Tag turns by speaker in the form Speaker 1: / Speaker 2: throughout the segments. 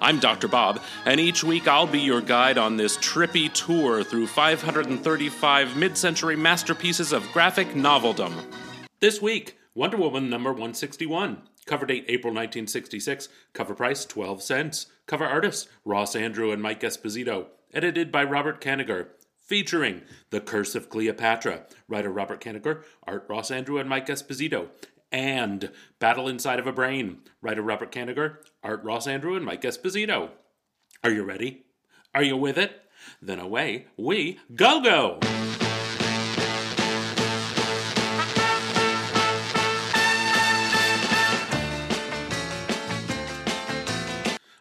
Speaker 1: I'm Dr. Bob, and each week I'll be your guide on this trippy tour through 535 mid century masterpieces of graphic noveldom. This week, Wonder Woman number 161. Cover date April 1966. Cover price 12 cents. Cover artists Ross Andru and Mike Esposito. Edited by Robert Kanigher. Featuring The Curse of Cleopatra. Writer Robert Kanigher, art Ross Andru and Mike Esposito. And Battle Inside of a Brain. Writer Robert Kanigher, art Ross Andru and Mike Esposito. Are you ready? Are you with it? Then away we go go!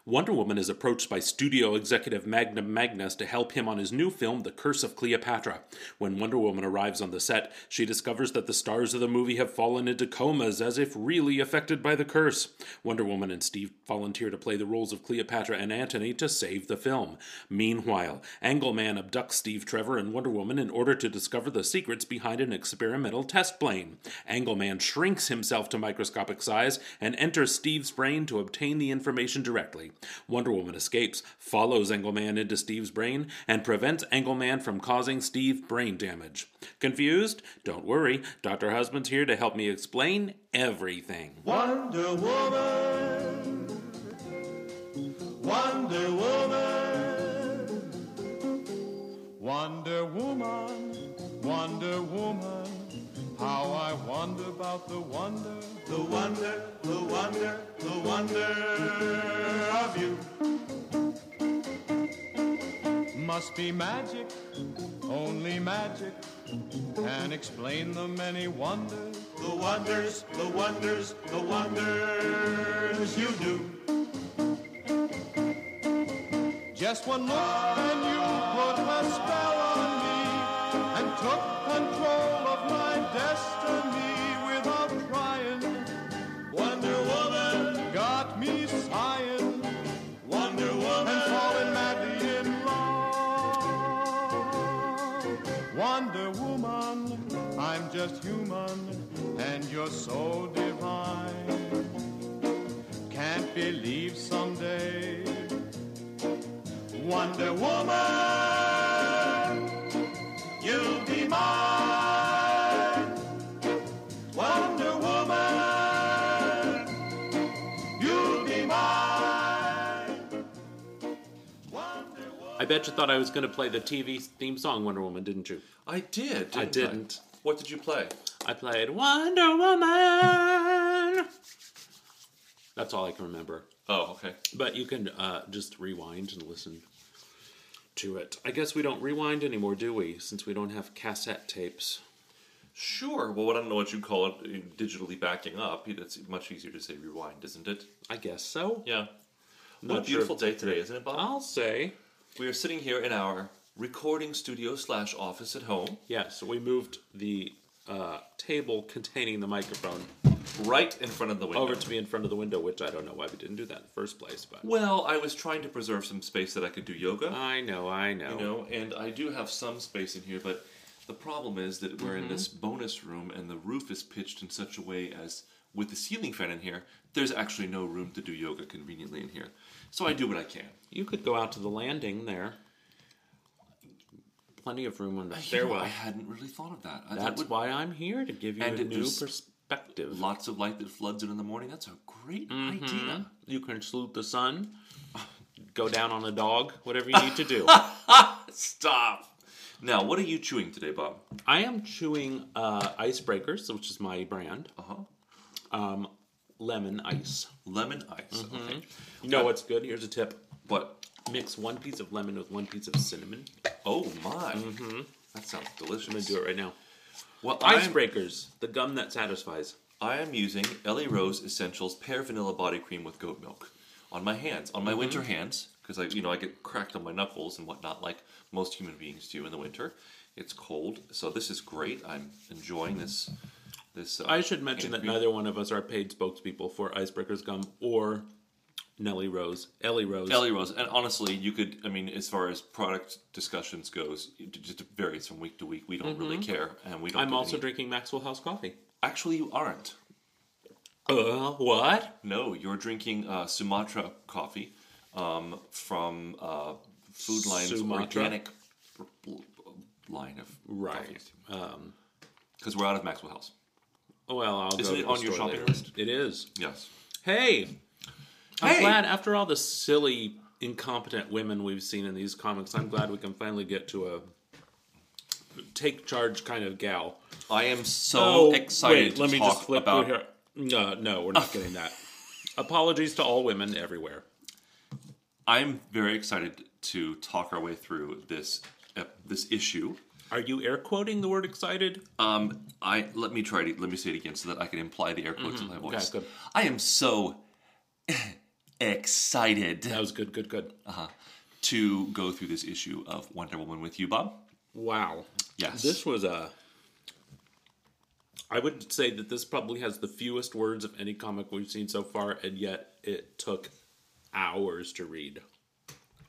Speaker 1: Wonder Woman is approached by studio executive Magnum Magnus to help him on his new film, The Curse of Cleopatra. When Wonder Woman arrives on the set, she discovers that the stars of the movie have fallen into comas as if really affected by the curse. Wonder Woman and Steve volunteer to play the roles of Cleopatra and Antony to save the film. Meanwhile, Angleman abducts Steve Trevor and Wonder Woman in order to discover the secrets behind an experimental test plane. Angleman shrinks himself to microscopic size and enters Steve's brain to obtain the information directly. Wonder Woman escapes, follows Angleman into Steve's brain, and prevents Angleman from causing Steve brain damage. Confused? Don't worry, Dr. Husband's here to help me explain everything.
Speaker 2: Wonder Woman. Wonder Woman.
Speaker 3: Wonder Woman, Wonder Woman. How I wonder about the wonder.
Speaker 2: The wonder, the wonder, the wonder of you.
Speaker 3: Must be magic, only magic can explain the many wonders.
Speaker 2: The wonders, the wonders, the wonders you do.
Speaker 3: Just one look and you put a spell you're so divine. Can't believe someday.
Speaker 2: Wonder Woman, you'll be mine. Wonder Woman, you'll be mine. Wonder Woman.
Speaker 1: I bet you thought I was going to play the TV theme song Wonder Woman, didn't you?
Speaker 4: I did. Didn't
Speaker 1: I didn't.
Speaker 4: What did you play?
Speaker 1: I played Wonder Woman! That's all I can remember.
Speaker 4: Oh, okay.
Speaker 1: But you can uh, just rewind and listen to it. I guess we don't rewind anymore, do we? Since we don't have cassette tapes.
Speaker 4: Sure. Well, I don't know what you call it uh, digitally backing up. It's much easier to say rewind, isn't it?
Speaker 1: I guess so.
Speaker 4: Yeah.
Speaker 1: Not
Speaker 4: what a beautiful
Speaker 1: sure.
Speaker 4: day today, isn't it, Bob?
Speaker 1: I'll say.
Speaker 4: We are sitting here in our recording studio slash office at home,
Speaker 1: Yeah, so we moved the uh, table containing the microphone
Speaker 4: right in front of the window.
Speaker 1: over to be in front of the window, which I don't know why we didn't do that in the first place, but
Speaker 4: Well, I was trying to preserve some space that I could do yoga.
Speaker 1: I know, I know.
Speaker 4: you know, and I do have some space in here, but the problem is that we're in this bonus room and the roof is pitched in such a way as with the ceiling fan in here, there's actually no room to do yoga conveniently in here. So I do what I can.
Speaker 1: You could go out to the landing there. Plenty of room on the
Speaker 4: You know,
Speaker 1: stairwell.
Speaker 4: I hadn't really thought of that. I- that
Speaker 1: That's
Speaker 4: would-
Speaker 1: why I'm here to give you a new perspective.
Speaker 4: lots of light that floods in in the morning. That's a great idea.
Speaker 1: You can salute the sun, go down on a dog, whatever you need to do.
Speaker 4: Stop. Now, what are you chewing today, Bob?
Speaker 1: I am chewing uh, Icebreakers, which is my brand.
Speaker 4: Uh huh.
Speaker 1: Um, lemon ice.
Speaker 4: Lemon ice. Okay.
Speaker 1: You know what's good? Here's a tip.
Speaker 4: What?
Speaker 1: Mix one piece of lemon with one piece of cinnamon.
Speaker 4: Oh my. That sounds delicious.
Speaker 1: I'm gonna do it right now.
Speaker 4: Well,
Speaker 1: Icebreakers, the gum that satisfies.
Speaker 4: I am using Ellie Rose Essentials Pear Vanilla Body Cream with goat milk on my hands, on my winter hands, because I, you know, I get cracked on my knuckles and whatnot, like most human beings do in the winter. It's cold, so this is great. I'm enjoying this. This. Uh,
Speaker 1: I should mention that neither one of us are paid spokespeople for Icebreakers Gum or Nellie Rose, Ellie Rose.
Speaker 4: Ellie Rose, and honestly, you could. I mean, as far as product discussions goes, it just varies from week to week. We don't really care, and we don't.
Speaker 1: Mm-hmm. I'm
Speaker 4: get
Speaker 1: also
Speaker 4: any-
Speaker 1: drinking Maxwell House coffee.
Speaker 4: Actually, you aren't.
Speaker 1: Uh, what?
Speaker 4: No, you're drinking uh, Sumatra coffee um, from uh, Food Lion's
Speaker 1: Sumatra?
Speaker 4: organic line of
Speaker 1: Right. Um,
Speaker 4: Because we're out of Maxwell House.
Speaker 1: Oh well, I'll
Speaker 4: Isn't
Speaker 1: go
Speaker 4: it
Speaker 1: to
Speaker 4: on
Speaker 1: the
Speaker 4: your shopping
Speaker 1: later.
Speaker 4: list?
Speaker 1: It is.
Speaker 4: Yes.
Speaker 1: Hey, I'm
Speaker 4: Hey!
Speaker 1: glad after all the silly, incompetent women we've seen in these comics, I'm glad we can finally get to a take charge kind of gal.
Speaker 4: I am so excited
Speaker 1: Oh, wait,
Speaker 4: to
Speaker 1: let me
Speaker 4: talk
Speaker 1: just flip
Speaker 4: about.
Speaker 1: here. No, no, we're not getting that. Apologies to all women everywhere.
Speaker 4: I'm very excited to talk our way through this uh, this issue.
Speaker 1: Are you air quoting the word excited?
Speaker 4: Um, I let me try to let me say it again so that I can imply the air quotes in my voice.
Speaker 1: Mm-hmm. good.
Speaker 4: I am so excited
Speaker 1: That was good, good, good. Uh-huh.
Speaker 4: to go through this issue of Wonder Woman with you, Bob.
Speaker 1: Wow.
Speaker 4: Yes.
Speaker 1: This was a. I would say that this probably has the fewest words of any comic we've seen so far, and yet it took hours to read.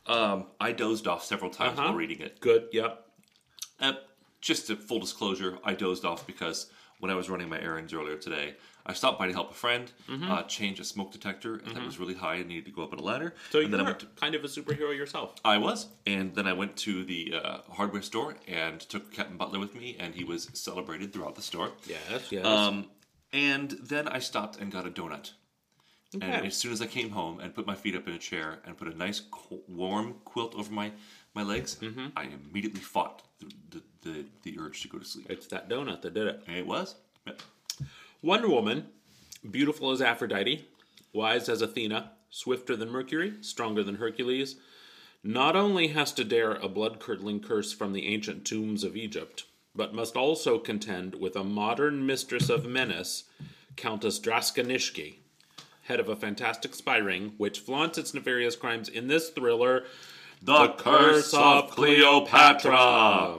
Speaker 4: Um, I dozed off several times
Speaker 1: Uh-huh.
Speaker 4: while reading it.
Speaker 1: Good, yep.
Speaker 4: Uh, just a full disclosure, I dozed off because when I was running my errands earlier today, I stopped by to help a friend
Speaker 1: Mm-hmm.
Speaker 4: uh, change a smoke detector, and that was really high and needed to go up on a ladder.
Speaker 1: So
Speaker 4: and then I
Speaker 1: you're
Speaker 4: went to,
Speaker 1: kind of a superhero yourself.
Speaker 4: I was, and then I went to the uh, hardware store and took Captain Butler with me, and he was celebrated throughout the store.
Speaker 1: Yes, yes.
Speaker 4: Um, and then I stopped and got a donut. And as soon as I came home and put my feet up in a chair and put a nice co- warm quilt over my, my legs,
Speaker 1: Mm-hmm.
Speaker 4: I immediately fought the, the, the, the urge to go to sleep.
Speaker 1: it's that donut that did it.
Speaker 4: And it was. Yeah.
Speaker 1: Wonder Woman, beautiful as Aphrodite, wise as Athena, swifter than Mercury, stronger than Hercules, not only has to dare a blood curdling curse from the ancient tombs of Egypt, but must also contend with a modern mistress of menace, Countess Draskanishki, head of a fantastic spy ring, which flaunts its nefarious crimes in this thriller,
Speaker 4: The Curse of Cleopatra.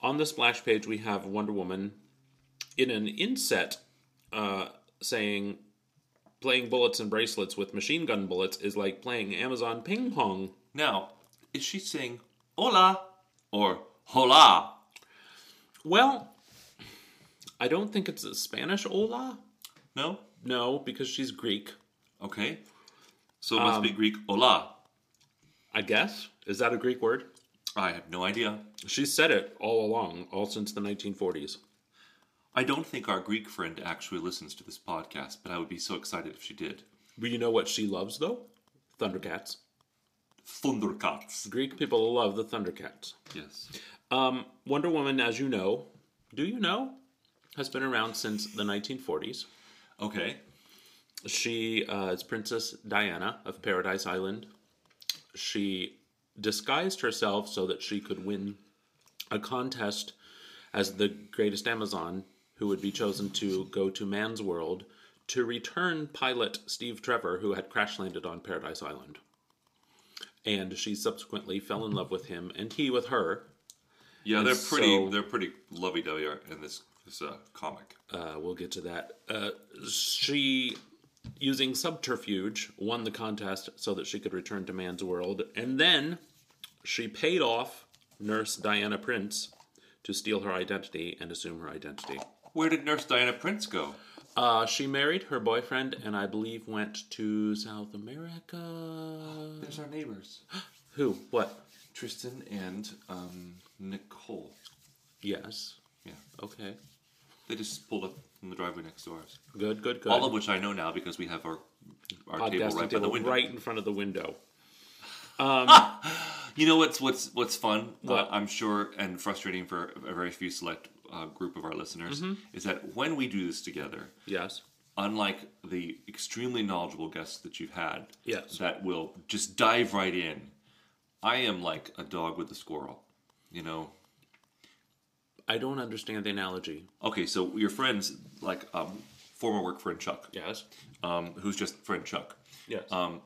Speaker 1: On the splash page, we have Wonder Woman in an inset uh, saying, playing bullets and bracelets with machine gun bullets is like playing Amazon ping pong.
Speaker 4: Now, is she saying hola or hola?
Speaker 1: Well, I don't think it's a Spanish hola.
Speaker 4: No?
Speaker 1: No, because she's Greek.
Speaker 4: Okay. So it must
Speaker 1: Um,
Speaker 4: be Greek hola.
Speaker 1: I guess. Is that a Greek word?
Speaker 4: I have no idea.
Speaker 1: She's said it all along, all since the 1940s.
Speaker 4: I don't think our Greek friend actually listens to this podcast, but I would be so excited if she did.
Speaker 1: But you know what she loves, though? Thundercats.
Speaker 4: Thundercats.
Speaker 1: Greek people love the Thundercats.
Speaker 4: Yes.
Speaker 1: Um, Wonder Woman, as you know, do you know, has been around since the 1940s.
Speaker 4: Okay.
Speaker 1: She uh, is Princess Diana of Paradise Island. She disguised herself so that she could win a contest as the greatest Amazon who would be chosen to go to man's world to return pilot Steve Trevor, who had crash landed on Paradise Island. And she subsequently fell in love with him, and he with her.
Speaker 4: Yeah,
Speaker 1: And
Speaker 4: they're pretty.
Speaker 1: so-
Speaker 4: they're pretty lovey-dovey in this this uh, comic.
Speaker 1: Uh, we'll get to that. Uh, she, using subterfuge, won the contest so that she could return to man's world, and then she paid off Nurse Diana Prince to steal her identity and assume her identity.
Speaker 4: Where did Nurse Diana Prince go?
Speaker 1: Uh, she married her boyfriend and I believe went to South America.
Speaker 4: There's our neighbors,
Speaker 1: Who? What?
Speaker 4: Tristan and um, Nicole.
Speaker 1: Yes.
Speaker 4: Yeah,
Speaker 1: Okay.
Speaker 4: they just pulled up from the driveway next to ours.
Speaker 1: Good, good, good.
Speaker 4: All of which I know now because we have our our table
Speaker 1: Podcasting
Speaker 4: right by the
Speaker 1: table
Speaker 4: window.
Speaker 1: right in front of the window.
Speaker 4: You know what's what's what's fun?
Speaker 1: What?
Speaker 4: Uh, I'm sure and frustrating for a very few select uh, group of our listeners
Speaker 1: Mm-hmm.
Speaker 4: is that when we do this together,
Speaker 1: Yes.
Speaker 4: unlike the extremely knowledgeable guests that you've had,
Speaker 1: Yes.
Speaker 4: that will just dive right in. I am like a dog with a squirrel. You know.
Speaker 1: I don't understand the analogy.
Speaker 4: Okay, so your friends like um, former work friend Chuck,
Speaker 1: Yes.
Speaker 4: um, who's just friend Chuck.
Speaker 1: Yes.
Speaker 4: Um,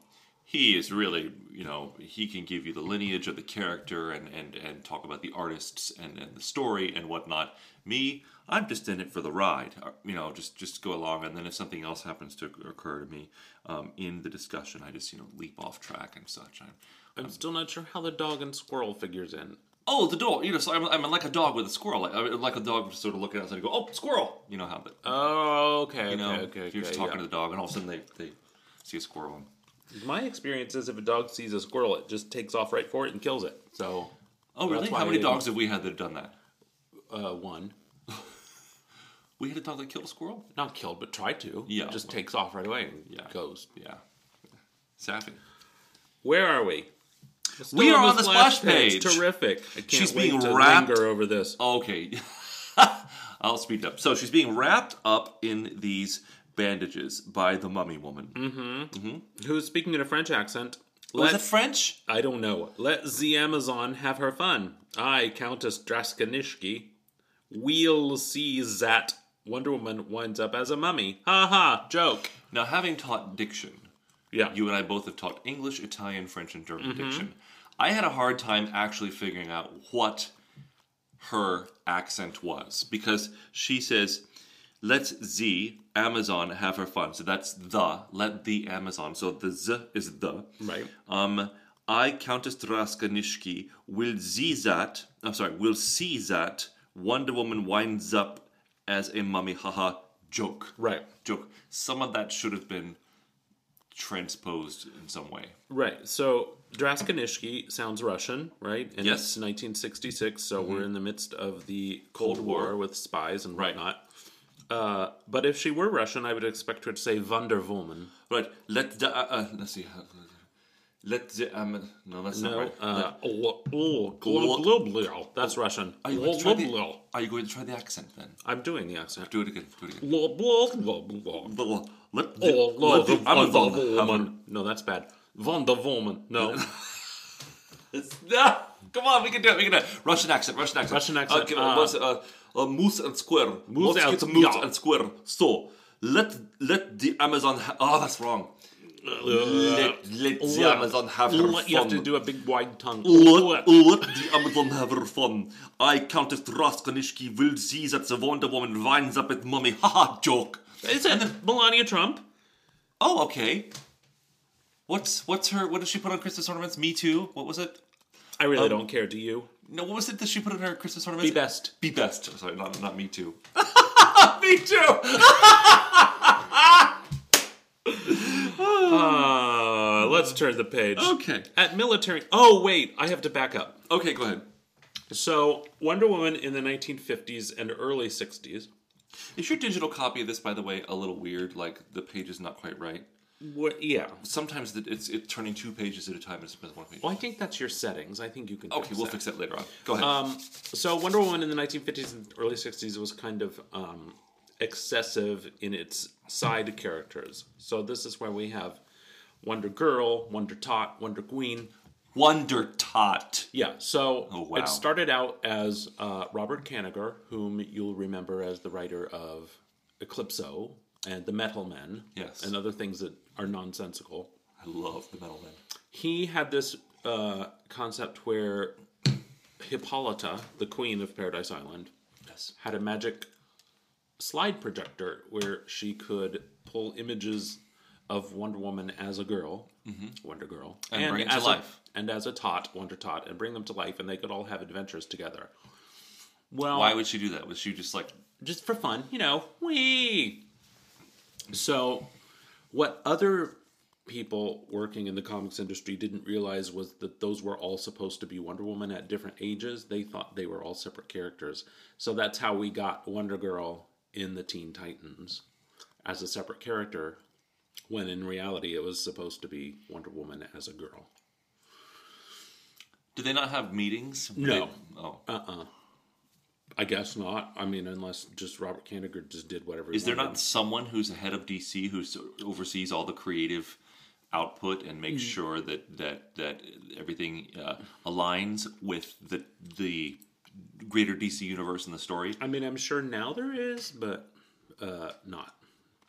Speaker 4: he is really, you know, he can give you the lineage of the character and and and talk about the artists and and the story and whatnot. Me, I'm just in it for the ride, uh, you know, just just go along, and then if something else happens to occur to me um, in the discussion, I just you know leap off track and such. I'm,
Speaker 1: I'm still not sure how the dog and squirrel figures in.
Speaker 4: Oh, the dog. You know, so I'm, I'm like a dog with a squirrel. Like, I'm like a dog sort of looking outside and go, oh, squirrel. You know how that.
Speaker 1: Oh, okay,
Speaker 4: you know,
Speaker 1: okay, okay.
Speaker 4: you're just
Speaker 1: okay,
Speaker 4: talking
Speaker 1: yeah.
Speaker 4: to the dog, and all of a sudden they, they see a squirrel. And,
Speaker 1: My experience is if a dog sees a squirrel, it just takes off right for it and kills it. So,
Speaker 4: oh, really? How many dogs have we had that have done that?
Speaker 1: uh, one
Speaker 4: We had a dog that killed a squirrel.
Speaker 1: not killed, but tried to.
Speaker 4: Yeah.
Speaker 1: just takes off right away and
Speaker 4: Yeah.
Speaker 1: goes.
Speaker 4: Yeah, Sappy.
Speaker 1: Where are we? Still
Speaker 4: We are on the splash page.
Speaker 1: Terrific. I can't
Speaker 4: She's
Speaker 1: wait
Speaker 4: being
Speaker 1: to
Speaker 4: wrapped-
Speaker 1: linger over this.
Speaker 4: Okay, I'll speed up. So she's being wrapped up in these bandages by the mummy woman.
Speaker 1: Who's speaking in a French accent?
Speaker 4: Was
Speaker 1: Let-
Speaker 4: it French?
Speaker 1: I don't know. Let the Amazon have her fun. I, Countess Draskanishki, we'll see that Wonder Woman winds up as a mummy. Ha ha, joke.
Speaker 4: Now, having taught diction,
Speaker 1: Yeah.
Speaker 4: you and I both have taught English, Italian, French, and German
Speaker 1: Mm-hmm.
Speaker 4: diction. I had a hard time actually figuring out what her accent was because she says, "Let the Amazon have her fun." So that's the. Let the Amazon. So the z is the.
Speaker 1: Right.
Speaker 4: Um, I, Countess Draskanishki, will see that. I'm sorry. Will see that Wonder Woman winds up as a mummy. Haha. Joke
Speaker 1: Right.
Speaker 4: joke. Some of that should have been transposed in some way.
Speaker 1: Right. So Draskanishki sounds Russian, right? And
Speaker 4: Yes.
Speaker 1: it's 1966, so we're in the midst of the Cold,
Speaker 4: Cold
Speaker 1: War.
Speaker 4: War.
Speaker 1: with spies and
Speaker 4: Right.
Speaker 1: whatnot. Uh, but if she were Russian, I would expect her to say Wonder Woman.
Speaker 4: Right. Let the uh, uh, let's see. Let the um. No, that's not right.
Speaker 1: uh,
Speaker 4: Let-
Speaker 1: oh, oh, glo- that's Russian.
Speaker 4: are, you going to try the, are you going to try the accent then?
Speaker 1: I'm doing the accent.
Speaker 4: Do it again. Do it again. Let, the,
Speaker 1: no,
Speaker 4: let
Speaker 1: the
Speaker 4: Amazon
Speaker 1: Wonder
Speaker 4: have her-
Speaker 1: Woman. No, that's bad. Wonder Woman. No.
Speaker 4: No, come on, we can do it. We can do it. Russian accent. Russian accent.
Speaker 1: Russian accent,
Speaker 4: Okay,
Speaker 1: uh,
Speaker 4: what's, uh, uh, moose and square.
Speaker 1: Moose and-
Speaker 4: moose and square. So let let the Amazon. Ha- oh, that's wrong. let let the Amazon have her fun.
Speaker 1: You have to do a big wide tongue.
Speaker 4: Let, let the Amazon have her fun. I, Countess Draskanishki, will see that the Wonder Woman winds up at mummy. Haha, joke.
Speaker 1: Is it Melania Trump?
Speaker 4: Oh, okay. What's what's her? What does she put on Christmas ornaments? Me too. What was it?
Speaker 1: I really don't care. Do you?
Speaker 4: No, what was it that she put on her Christmas ornaments?
Speaker 1: Be best.
Speaker 4: Be best. Sorry, not not me too. me too.
Speaker 1: Uh, let's turn the page.
Speaker 4: Okay.
Speaker 1: At military. Oh, wait. I have to back up.
Speaker 4: Okay, go ahead.
Speaker 1: So, Wonder Woman in the 1950s and early 60s.
Speaker 4: Is your digital copy of this, by the way, a little weird? Like the page is not quite right.
Speaker 1: What, yeah.
Speaker 4: Sometimes the- it's it's turning two pages at a time. It's one page.
Speaker 1: Well, I think that's your settings. I think you can.
Speaker 4: Okay,
Speaker 1: fix
Speaker 4: we'll
Speaker 1: that.
Speaker 4: fix that later on. Go ahead.
Speaker 1: Um, so Wonder Woman in the 1950s and early 60s was kind of um, excessive in its side characters. So this is where we have Wonder Girl, Wonder Tot, Wonder Queen.
Speaker 4: Wonder Tot.
Speaker 1: Yeah, so
Speaker 4: Oh, wow.
Speaker 1: it started out as uh, Robert Kanigher, whom you'll remember as the writer of Eclipso and The Metal Men,
Speaker 4: Yes.
Speaker 1: and other things that are nonsensical.
Speaker 4: I love the Metal Man.
Speaker 1: He had this uh, concept where Hippolyta, the queen of Paradise Island,
Speaker 4: Yes.
Speaker 1: had a magic slide projector where she could pull images of Wonder Woman as a girl, Wonder Girl,
Speaker 4: Mm-hmm. And bring it to life.
Speaker 1: a, and as a tot, Wonder Tot, and bring them to life, and they could all have adventures together. Well,
Speaker 4: Why would she do that? Was she just like
Speaker 1: just for fun, you know. we. So, what other people working in the comics industry didn't realize was that those were all supposed to be Wonder Woman at different ages. They thought they were all separate characters. So that's how we got Wonder Girl in the Teen Titans as a separate character, when in reality it was supposed to be Wonder Woman as a girl.
Speaker 4: Do they not have meetings?
Speaker 1: No.
Speaker 4: They- oh.
Speaker 1: Uh-uh. I guess not. I mean, unless just Robert Kanigher just did whatever. he
Speaker 4: Is there
Speaker 1: wanted.
Speaker 4: not someone who's the head of DC who oversees all the creative output and makes sure that that that everything uh, aligns with the the greater DC universe and the story?
Speaker 1: I mean, I'm sure now there is, but uh, not.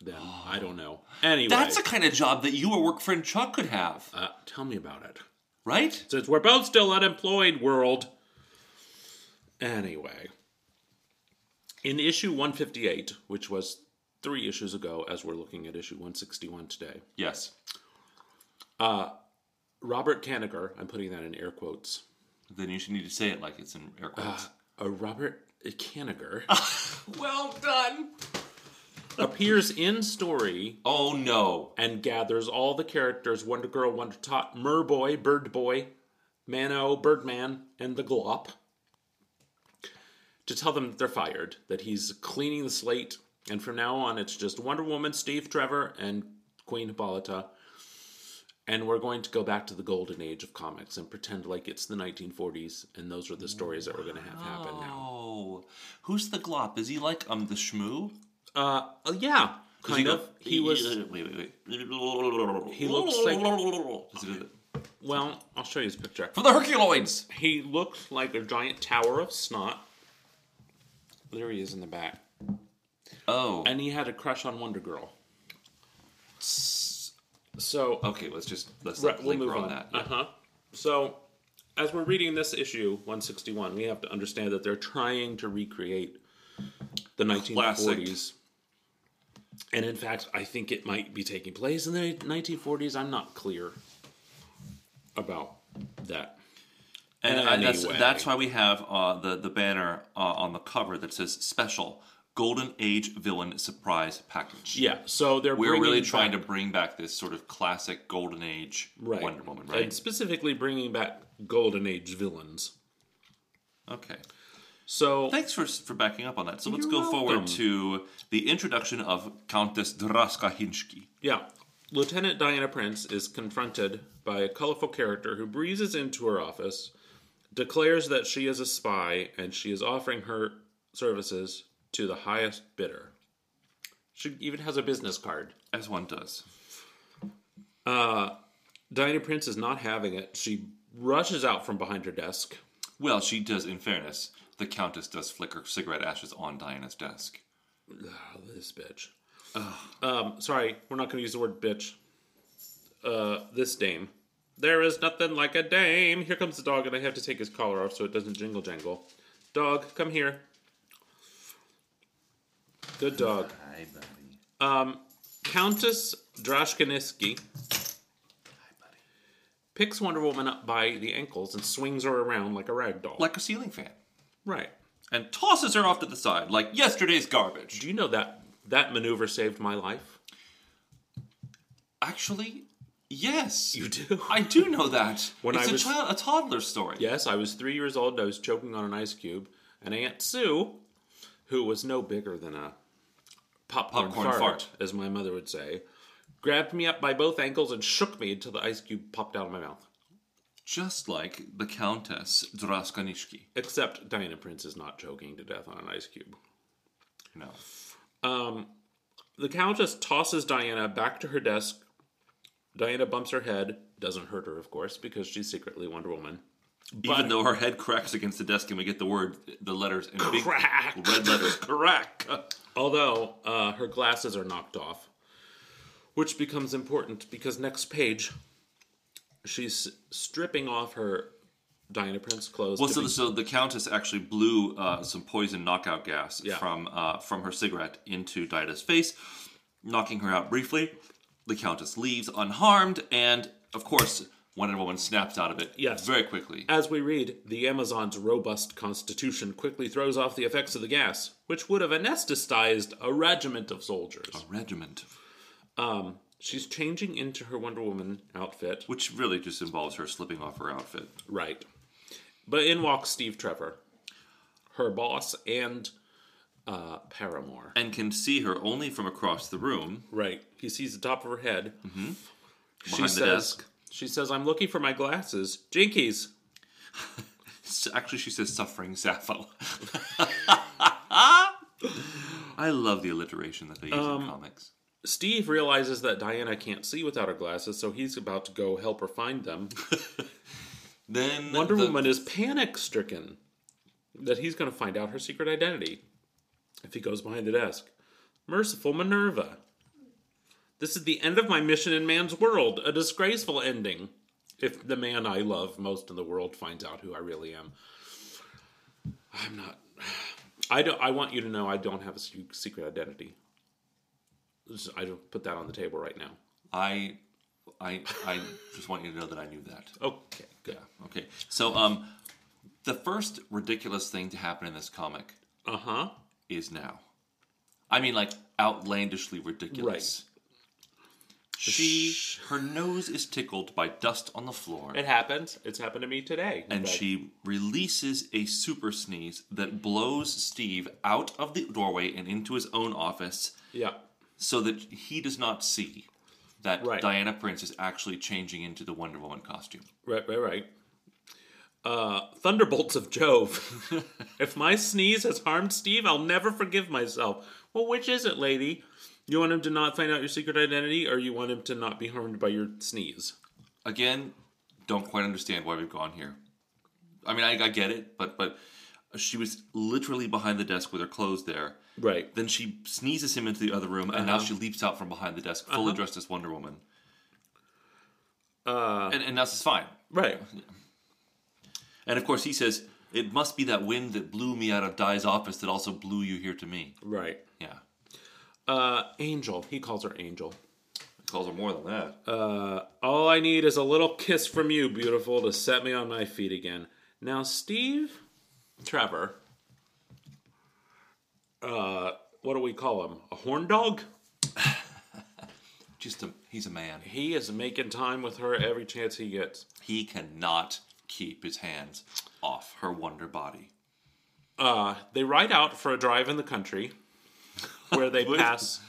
Speaker 1: then I don't know. Anyway,
Speaker 4: That's the kind of job that you or work friend Chuck could have,
Speaker 1: uh, tell me about it.
Speaker 4: right?
Speaker 1: Since we're both still unemployed, world. Anyway, in issue 158, which was three issues ago, as we're looking at issue 161 today,
Speaker 4: Yes.
Speaker 1: Robert Kanigher, I'm putting that in air quotes,
Speaker 4: Then you should need to say it like it's in air quotes.
Speaker 1: uh, Robert Kanigher
Speaker 4: well done.
Speaker 1: appears in story
Speaker 4: Oh no.
Speaker 1: and gathers all the characters Wonder Girl, Wonder Tot, Merboy, Bird Boy, Mano, Birdman, and the Glop to tell them that they're fired, that he's cleaning the slate, and from now on it's just Wonder Woman, Steve Trevor, and Queen Hippolyta. And we're going to go back to the golden age of comics and pretend like it's the 1940s, and those are the stories that we're going to have happen now.
Speaker 4: Oh, who's the glop? Is he like um the shmoo?
Speaker 1: Uh, uh, yeah, kind of. He was.
Speaker 4: Wait, wait, wait.
Speaker 1: He looks like-
Speaker 4: Does he do that?
Speaker 1: Well, I'll show you his picture.
Speaker 4: For the Herculoids.
Speaker 1: He looks like a giant tower of snot. There he is in the back.
Speaker 4: Oh.
Speaker 1: And he had a crush on Wonder Girl. So,
Speaker 4: Okay, let's just let's
Speaker 1: right, we'll move
Speaker 4: on, that.
Speaker 1: Uh huh. So, as we're reading this issue, 161, we have to understand that they're trying to recreate the 1940s.
Speaker 4: Classic.
Speaker 1: And in fact, I think it might be taking place in the 1940s. I'm not clear about that.
Speaker 4: And uh, that's, that's why we have uh, the the banner uh, on the cover that says "Special Golden Age Villain Surprise Package."
Speaker 1: Yeah, so they're
Speaker 4: we're really trying
Speaker 1: back-
Speaker 4: to bring back this sort of classic Golden Age
Speaker 1: right.
Speaker 4: Wonder Woman, right?
Speaker 1: And specifically bringing back Golden Age villains.
Speaker 4: Okay.
Speaker 1: So
Speaker 4: Thanks for for backing up on that. So let's go forward to the introduction of Countess Draska Hinchki.
Speaker 1: yeah, Lieutenant Diana Prince is confronted by a colorful character who breezes into her office, declares that she is a spy and she is offering her services to the highest bidder. She even has a business card.
Speaker 4: As one does.
Speaker 1: Diana Prince is not having it. She rushes out from behind her desk.
Speaker 4: Well, she does, in fairness, the Countess does flicker cigarette ashes on Diana's desk.
Speaker 1: Oh, this bitch. Um, sorry, we're not going to use the word bitch. Uh, this dame. There is nothing like a dame. Here comes the dog, and I have to take his collar off so it doesn't jingle jangle. Dog, come here. Good dog.
Speaker 4: Hi, buddy.
Speaker 1: Um, Countess Drashkaniski picks Wonder Woman up by the ankles and swings her around like a rag doll.
Speaker 4: Like a ceiling fan.
Speaker 1: right.
Speaker 4: And tosses her off to the side like yesterday's garbage.
Speaker 1: Do you know that that maneuver saved my life?
Speaker 4: Actually, yes.
Speaker 1: You do?
Speaker 4: I do know that.
Speaker 1: When
Speaker 4: it's
Speaker 1: I
Speaker 4: a
Speaker 1: was-
Speaker 4: child, a toddler story.
Speaker 1: Yes, I was three years old and I was choking on an ice cube. And Aunt Sue, who was no bigger than a popcorn,
Speaker 4: Popcorn
Speaker 1: fart,
Speaker 4: fart.
Speaker 1: as my mother would say, grabbed me up by both ankles and shook me until the ice cube popped out of my mouth.
Speaker 4: Just like the Countess Draskanishki.
Speaker 1: Except Diana Prince is not choking to death on an ice cube.
Speaker 4: No.
Speaker 1: Um, the Countess tosses Diana back to her desk. Diana bumps her head. Doesn't hurt her, of course, because she's secretly Wonder Woman.
Speaker 4: Even though her head cracks against the desk and we get the word, the letters in big
Speaker 1: Crack.
Speaker 4: red letters, crack.
Speaker 1: Although uh, her glasses are knocked off, which becomes important because next page, she's stripping off her Diana Prince clothes.
Speaker 4: Well, so,
Speaker 1: be-
Speaker 4: so the Countess actually blew uh, some poison knockout gas
Speaker 1: Yeah.
Speaker 4: from uh, from her cigarette into Diana's face, knocking her out briefly. The Countess leaves unharmed, and of course, Wonder Woman snaps out of it
Speaker 1: Yes.
Speaker 4: very quickly.
Speaker 1: As we read, the Amazon's robust constitution quickly throws off the effects of the gas, which would have anesthetized a regiment of soldiers.
Speaker 4: A regiment,
Speaker 1: Um, she's changing into her Wonder Woman outfit.
Speaker 4: which really just involves her slipping off her outfit.
Speaker 1: Right. But in walks Steve Trevor, her boss, and uh, paramour.
Speaker 4: and can see her only from across the room
Speaker 1: Right. He sees the top of her head. Mm-hmm.
Speaker 4: Behind the
Speaker 1: says,
Speaker 4: desk.
Speaker 1: She says, I'm looking for my glasses. Jinkies.
Speaker 4: S- Actually, she says suffering Sappho. I love the alliteration that they use
Speaker 1: Um,
Speaker 4: in comics.
Speaker 1: Steve realizes that Diana can't see without her glasses, so he's about to go help her find them.
Speaker 4: Then
Speaker 1: Wonder
Speaker 4: the-
Speaker 1: Woman is panic stricken that he's going to find out her secret identity if he goes behind the desk. Merciful Minerva. This is the end of my mission in man's world, a disgraceful ending. If the man I love most in the world finds out who I really am, I'm not. I don't. I want you to know I don't have a secret identity. I don't put that on the table right now.
Speaker 4: I, I, I just want you to know that I knew that.
Speaker 1: Okay, good.
Speaker 4: Okay, so um, the first ridiculous thing to happen in this comic
Speaker 1: Uh huh.
Speaker 4: Is now. I mean, like outlandishly ridiculous. She, her nose is tickled by dust on the floor,
Speaker 1: It happens. It's happened to me today. in
Speaker 4: and
Speaker 1: fact.
Speaker 4: she releases a super sneeze that blows Steve out of the doorway and into his own office,
Speaker 1: Yeah.
Speaker 4: so that he does not see that
Speaker 1: Right.
Speaker 4: Diana Prince is actually changing into the Wonder Woman costume.
Speaker 1: Right, right, right. Uh, Thunderbolts of Jove. if my sneeze has harmed Steve, I'll never forgive myself. Well, which is it, lady? You want him to not find out your secret identity, or you want him to not be harmed by your sneeze?
Speaker 4: Again, don't quite understand why we've gone here. I mean, I, I get it, but but she was literally behind the desk with her clothes there.
Speaker 1: Right.
Speaker 4: Then she sneezes him into the other room, and now she leaps out from behind the desk, fully dressed as Wonder Woman. Uh, and and that's just fine.
Speaker 1: Right.
Speaker 4: And of course, he says, "It must be that wind that blew me out of Di's office that also blew you here to me."
Speaker 1: Right.
Speaker 4: Yeah,
Speaker 1: Uh, Angel. He calls her Angel.
Speaker 4: he calls her more than that.
Speaker 1: Uh, all I need is a little kiss from you, beautiful, to set me on my feet again. Now, Steve, Trevor, uh, what do we call him? A horn dog?
Speaker 4: Just a, he's a man.
Speaker 1: He is making time with her every chance he gets.
Speaker 4: He cannot keep his hands off her wonder body.
Speaker 1: Uh, they ride out for a drive in the country where they pass.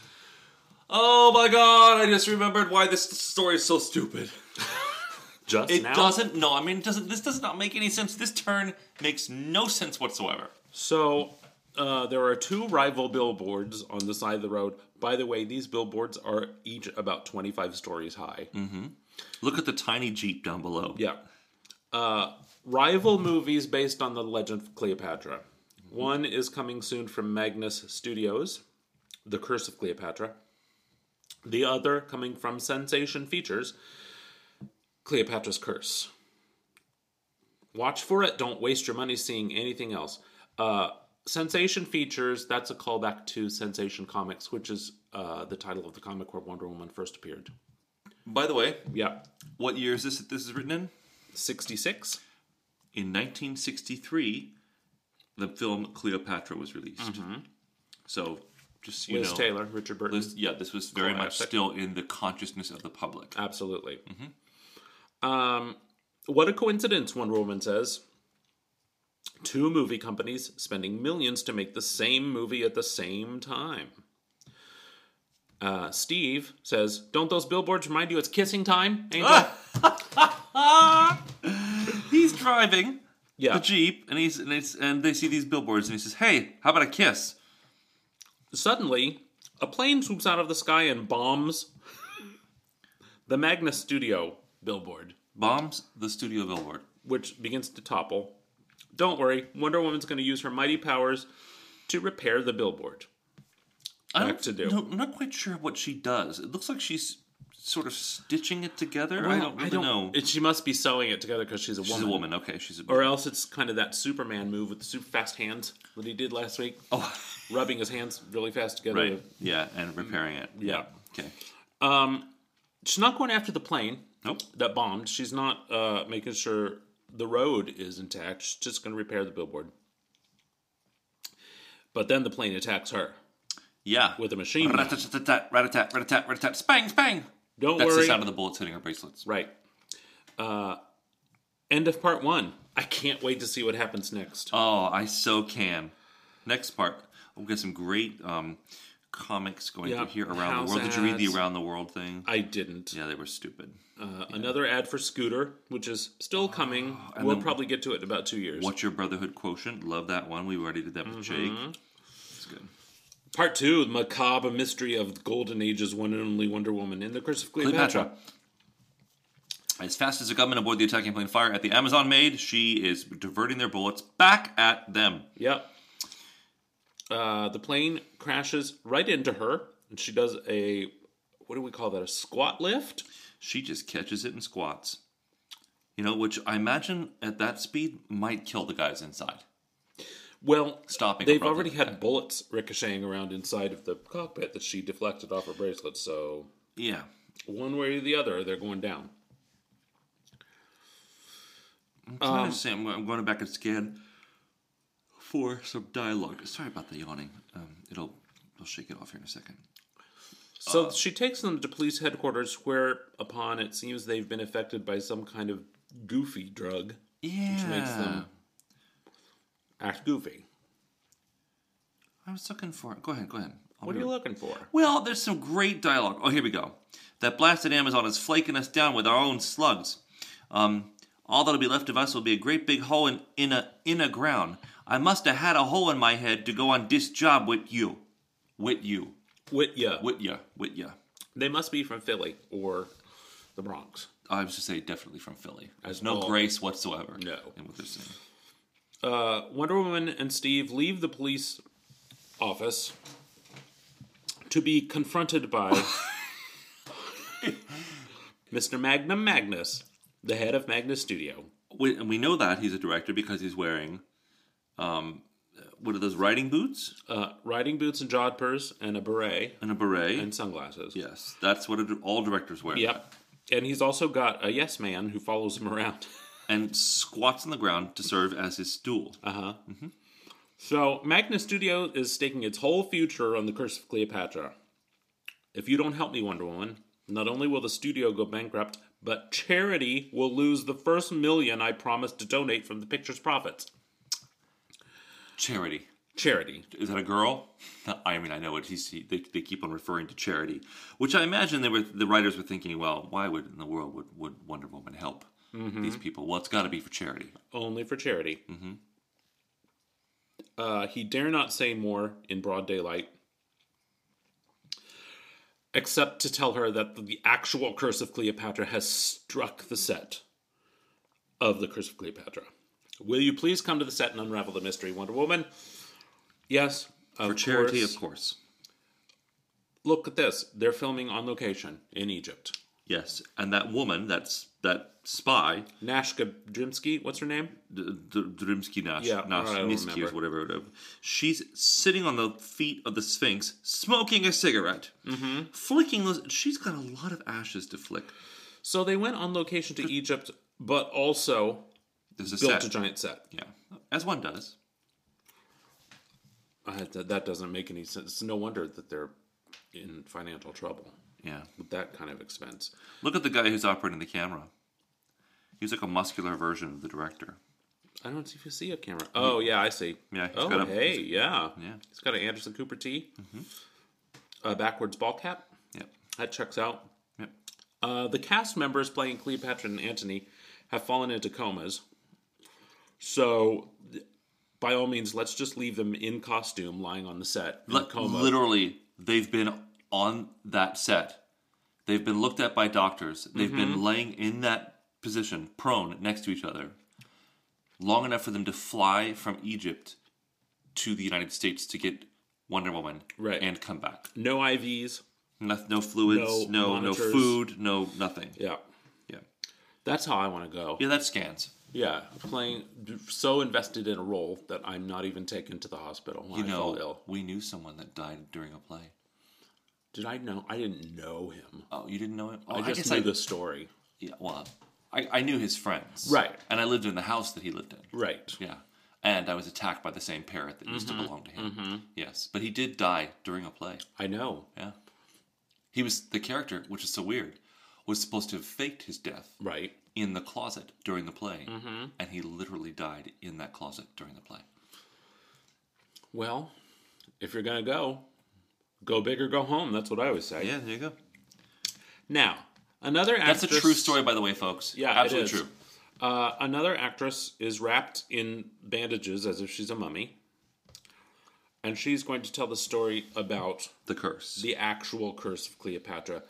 Speaker 4: Oh my god, I just remembered why this story is so stupid.
Speaker 1: Just
Speaker 4: It
Speaker 1: now.
Speaker 4: doesn't no, I mean it doesn't this does not make any sense. This turn makes no sense whatsoever.
Speaker 1: So uh, there are two rival billboards on the side of the road. By the way, these billboards are each about 25 stories high.
Speaker 4: Look at the tiny Jeep down below.
Speaker 1: Yeah. Uh, rival movies based on the legend of Cleopatra. One is coming soon from Magnus Studios, The Curse of Cleopatra. The other coming from Sensation Features, Cleopatra's Curse. Watch for it. Don't waste your money seeing anything else. Uh, Sensation Features, that's a callback to Sensation Comics, which is uh, the title of the comic where Wonder Woman first appeared.
Speaker 4: By the way,
Speaker 1: Yeah.
Speaker 4: what year is this that this is written in?
Speaker 1: 66?
Speaker 4: In 1963, the film Cleopatra was released. So, just you
Speaker 1: Liz
Speaker 4: know,
Speaker 1: Taylor, Richard Burton.
Speaker 4: Liz- yeah, this was very much still in the consciousness of the public.
Speaker 1: Absolutely. Um, what a coincidence, Wonder Woman says. Two movie companies spending millions to make the same movie at the same time. Uh, Steve says, Don't those billboards remind you it's kissing time, Angel?
Speaker 4: He's driving
Speaker 1: yeah.
Speaker 4: the Jeep, and he's and, it's, and they see these billboards, and he says, "Hey, how about a kiss?"
Speaker 1: Suddenly, a plane swoops out of the sky and bombs the Magnus Studio billboard,
Speaker 4: Bombs the studio billboard.
Speaker 1: which begins to topple. Don't worry, Wonder Woman's going to use her mighty powers to repair the billboard.
Speaker 4: I
Speaker 1: Back to do.
Speaker 4: No, I'm not quite sure what she does. It looks like she's sort of stitching it together. I don't really know.
Speaker 1: It, she must be sewing it together because she's a
Speaker 4: she's
Speaker 1: woman.
Speaker 4: a woman. Okay, she's a.
Speaker 1: Or else it's kind of that Superman move with the super fast hands that he did last week,
Speaker 4: oh,
Speaker 1: rubbing his hands really fast together.
Speaker 4: right. Yeah, and repairing it.
Speaker 1: Yeah.
Speaker 4: Okay.
Speaker 1: Um, she's not going after the plane
Speaker 4: Nope.
Speaker 1: that bombed. She's not uh, making sure the road is intact. She's just going to repair the billboard. But then the plane attacks her
Speaker 4: Yeah.
Speaker 1: with a machine gun.
Speaker 4: Rat-a-tat-tat, rat-a-tat, rat-a-tat, rat-a-tat, spang, spang.
Speaker 1: Don't
Speaker 4: That's
Speaker 1: worry.
Speaker 4: the sound of the bullets hitting her bracelets.
Speaker 1: Right. Uh, end of part one. I can't wait to see what happens next.
Speaker 4: Oh, I so can. Next part, we'll get some great um, comics going
Speaker 1: Yeah,
Speaker 4: through here around
Speaker 1: house
Speaker 4: the world. Did you read the around the world thing?
Speaker 1: I didn't.
Speaker 4: Yeah, they were stupid.
Speaker 1: Uh, Another ad for Scooter, which is still coming. we'll probably get to it in about two years.
Speaker 4: What's your brotherhood quotient? Love that one. We already did that with
Speaker 1: Mm-hmm.
Speaker 4: Jake. It's good.
Speaker 1: Part two, the macabre mystery of the Golden Age's one and only Wonder Woman in the Curse of Cleopatra.
Speaker 4: Cleopatra. As fast as the gunmen aboard the attacking plane fire at the Amazon maid, she is diverting their bullets back at them.
Speaker 1: Yep. Uh, the plane crashes right into her, and she does a what do we call that? A squat lift?
Speaker 4: She just catches it and squats. You know, which I imagine at that speed might kill the guys inside.
Speaker 1: Well,
Speaker 4: Stopping
Speaker 1: They've already had
Speaker 4: that.
Speaker 1: bullets ricocheting around inside of the cockpit that she deflected off her bracelet. So
Speaker 4: Yeah.
Speaker 1: one way or the other, they're going down.
Speaker 4: I'm trying to say, I'm, I'm going back and scan for some dialogue. Sorry about the yawning. Um, it'll, I'll shake it off here in a second.
Speaker 1: So she takes them to police headquarters, where upon it seems they've been affected by some kind of goofy drug,
Speaker 4: Yeah.
Speaker 1: which makes them act goofy.
Speaker 4: I was looking for it. Go ahead, go ahead. I'll
Speaker 1: What are you looking for?
Speaker 4: Well, there's some great dialogue. Oh, here we go. That blasted Amazon is flaking us down with our own slugs. Um, all that'll be left of us will be a great big hole in, in a in a ground. I must have had a hole in my head to go on this job with you, with you,
Speaker 1: Wit ya.
Speaker 4: with ya, with ya.
Speaker 1: They must be from Philly or the Bronx.
Speaker 4: I was to say definitely from Philly. There's
Speaker 1: As
Speaker 4: no
Speaker 1: all-
Speaker 4: grace whatsoever.
Speaker 1: No.
Speaker 4: in what they're saying.
Speaker 1: Uh, Wonder Woman and Steve leave the police office to be confronted by Mr. Magnum Magnus, the head of Magnus Studio.
Speaker 4: We, and we know that he's a director because he's wearing, um, what are those riding boots
Speaker 1: Uh, riding boots and jodhpurs and a beret
Speaker 4: and a beret?
Speaker 1: and sunglasses.
Speaker 4: yes, that's what a, all directors wear.
Speaker 1: Yep. And he's also got a yes man who follows him around.
Speaker 4: and squats on the ground to serve as his stool.
Speaker 1: Uh huh. So Magnus Studio is staking its whole future on the Curse of Cleopatra. If you don't help me, Wonder Woman, not only will the studio go bankrupt, but charity will lose the first million I promised to donate from the picture's profits.
Speaker 4: Charity.
Speaker 1: Charity.
Speaker 4: Is that a girl? I mean, I know it. He's, he, they, they keep on referring to charity, which I imagine they were the writers were thinking, well, why would in the world would, would Wonder Woman help these people? Well, it's got to be for charity.
Speaker 1: Only for charity. Mm-hmm. Uh, he dare not say more in broad daylight, except to tell her that the actual Curse of Cleopatra has struck the set of the Curse of Cleopatra. Will you please come to the set and unravel the mystery, Wonder Woman? Yes, of
Speaker 4: For charity,
Speaker 1: course.
Speaker 4: of course.
Speaker 1: Look at this. They're filming on location in Egypt.
Speaker 4: Yes, and that woman, that's that spy,
Speaker 1: Nashka Drimsky, what's her name?
Speaker 4: D- D- Drimsky Nash,
Speaker 1: Yeah,
Speaker 4: Nash
Speaker 1: I don't
Speaker 4: Niski or whatever. whatever. She's sitting on the feet of the Sphinx, smoking a cigarette, mm-hmm. flicking those. She's got a lot of ashes to flick.
Speaker 1: So they went on location to Egypt, but also
Speaker 4: There's a
Speaker 1: built
Speaker 4: set.
Speaker 1: a giant set.
Speaker 4: Yeah, as one does.
Speaker 1: Uh, that, that doesn't make any sense. It's no wonder that they're in financial trouble
Speaker 4: Yeah.
Speaker 1: with that kind of expense.
Speaker 4: Look at the guy who's operating the camera. He's like a muscular version of the director.
Speaker 1: I don't see if you see a camera. Oh yeah, I see.
Speaker 4: Yeah, he's
Speaker 1: Oh
Speaker 4: got a-
Speaker 1: hey, yeah.
Speaker 4: Yeah.
Speaker 1: He's got an Anderson Cooper tee. A backwards ball cap.
Speaker 4: Yep.
Speaker 1: That checks out.
Speaker 4: Yep.
Speaker 1: Uh, the cast members playing Cleopatra and Antony have fallen into comas. So, th- by all means, let's just leave them in costume, lying on the set in a
Speaker 4: Li-
Speaker 1: coma.
Speaker 4: literally, they've been on that set. They've been looked at by doctors. They've
Speaker 1: Mm-hmm.
Speaker 4: been laying in that position, prone next to each other, long enough for them to fly from Egypt to the United States to get Wonder Woman
Speaker 1: Right.
Speaker 4: and come back.
Speaker 1: No IVs.
Speaker 4: No, no fluids,
Speaker 1: No
Speaker 4: no no, food, no nothing.
Speaker 1: Yeah,
Speaker 4: Yeah,
Speaker 1: that's how I want to go.
Speaker 4: yeah, that scans.
Speaker 1: Yeah, playing so invested in a role that I'm not even taken to the hospital when
Speaker 4: You
Speaker 1: I
Speaker 4: know,
Speaker 1: fall ill.
Speaker 4: we knew someone that died during a play.
Speaker 1: Did I know? I didn't know him.
Speaker 4: Oh, you didn't know him? Oh,
Speaker 1: I just knew the story.
Speaker 4: Yeah, well, I, I knew his friends.
Speaker 1: Right.
Speaker 4: And I lived in the house that he lived in.
Speaker 1: Right.
Speaker 4: Yeah. And I was attacked by the same parrot that used to mm-hmm. belong to him. Mm-hmm. Yes. But he did die during a play.
Speaker 1: I know.
Speaker 4: Yeah. He was the character, which is so weird, was supposed to have faked his death
Speaker 1: Right.
Speaker 4: in the closet during the play. Mm-hmm. And he literally died in that closet during the play.
Speaker 1: Well, if you're gonna go, go big or go home. That's what I always say.
Speaker 4: Yeah, there you go.
Speaker 1: Now, another actress.
Speaker 4: That's a true story, by the way, folks.
Speaker 1: Yeah,
Speaker 4: Absolutely true.
Speaker 1: Uh, another actress is wrapped in bandages as if she's a mummy, and she's going to tell the story about
Speaker 4: The curse.
Speaker 1: the actual curse of Cleopatra.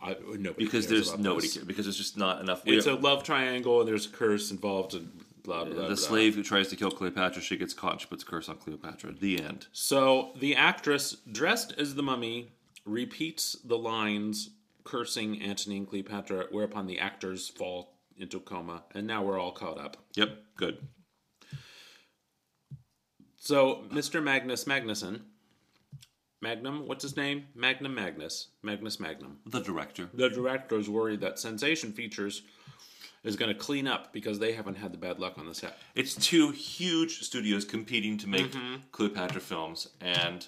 Speaker 1: I, nobody
Speaker 4: because
Speaker 1: cares
Speaker 4: there's
Speaker 1: about
Speaker 4: nobody
Speaker 1: this.
Speaker 4: cares, because there's just not enough.
Speaker 1: It's a love triangle, and there's a curse involved, and blah blah. blah.
Speaker 4: the slave who tries to kill Cleopatra, she gets caught. She puts a curse on Cleopatra. The end.
Speaker 1: So the actress dressed as the mummy repeats the lines cursing Antony and Cleopatra, whereupon the actors fall into coma, and now we're all caught up.
Speaker 4: Yep, good.
Speaker 1: So, Mr. Magnus Magnuson, Magnum, what's his name? Magnum Magnus, Magnus Magnum.
Speaker 4: The director.
Speaker 1: The director is worried that Sensation Features is going to clean up because they haven't had the bad luck on the set.
Speaker 4: It's two huge studios competing to make
Speaker 1: Mm-hmm.
Speaker 4: Cleopatra films, and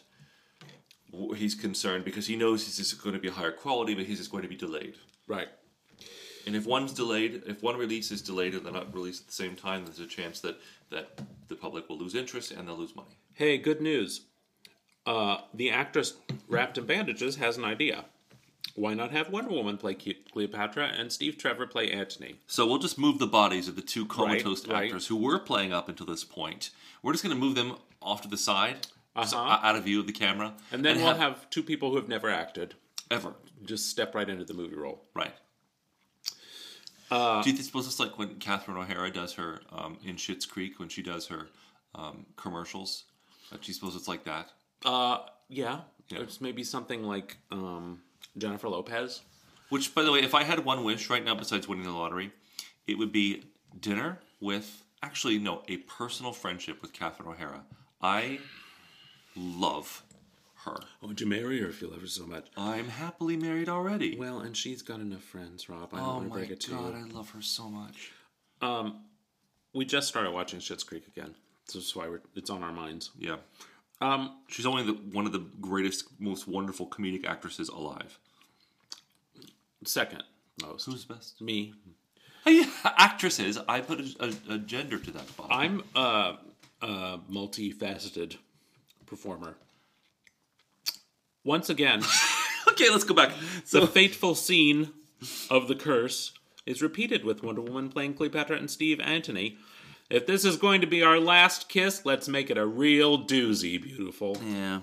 Speaker 4: he's concerned because he knows this is going to be a higher quality, but he's just going to be delayed.
Speaker 1: Right.
Speaker 4: And if one's delayed, if one release is delayed and they're not released at the same time, there's a chance that that the public will lose interest and they'll lose money.
Speaker 1: Hey, good news. Uh, the actress wrapped in bandages has an idea. Why not have Wonder Woman play Cleopatra and Steve Trevor play Antony?
Speaker 4: So we'll just move the bodies of the two comatose
Speaker 1: right.
Speaker 4: actors who were playing up until this point. We're just going to move them off to the side,
Speaker 1: Uh-huh.
Speaker 4: out of view of the camera,
Speaker 1: And then we'll have two people who have never acted
Speaker 4: ever
Speaker 1: just step right into the movie role.
Speaker 4: right.
Speaker 1: Uh,
Speaker 4: Do you suppose it's like when Catherine O'Hara does her um, in Schitt's Creek when she does her um, commercials? Uh, do you suppose it's like that?
Speaker 1: Uh, yeah.
Speaker 4: Yeah.
Speaker 1: It's maybe something like um, Jennifer Lopez.
Speaker 4: Which, by the way, if I had one wish right now besides winning the lottery, it would be dinner with, actually, no, a personal friendship with Catherine O'Hara. I love her.
Speaker 1: Would you marry her if you love her so much?
Speaker 4: I'm happily married already.
Speaker 1: Well, and she's got enough friends, Rob. I don't
Speaker 4: oh
Speaker 1: want to
Speaker 4: my
Speaker 1: break it to
Speaker 4: god. I love her so much.
Speaker 1: We just started watching Schitt's Creek again. So that's why we're, it's on our minds.
Speaker 4: Yeah.
Speaker 1: Um,
Speaker 4: She's only the, one of the greatest, most wonderful comedic actresses alive.
Speaker 1: Second most.
Speaker 4: Who's best?
Speaker 1: Me.
Speaker 4: Oh, hey, actresses, I put a, a, a gender to that.
Speaker 1: I'm a, a multifaceted performer. Once again,
Speaker 4: okay, let's go back.
Speaker 1: the fateful scene of the curse is repeated with Wonder Woman playing Cleopatra and Steve Antony. If this is going to be our last kiss, let's make it a real doozy, beautiful.
Speaker 4: Yeah.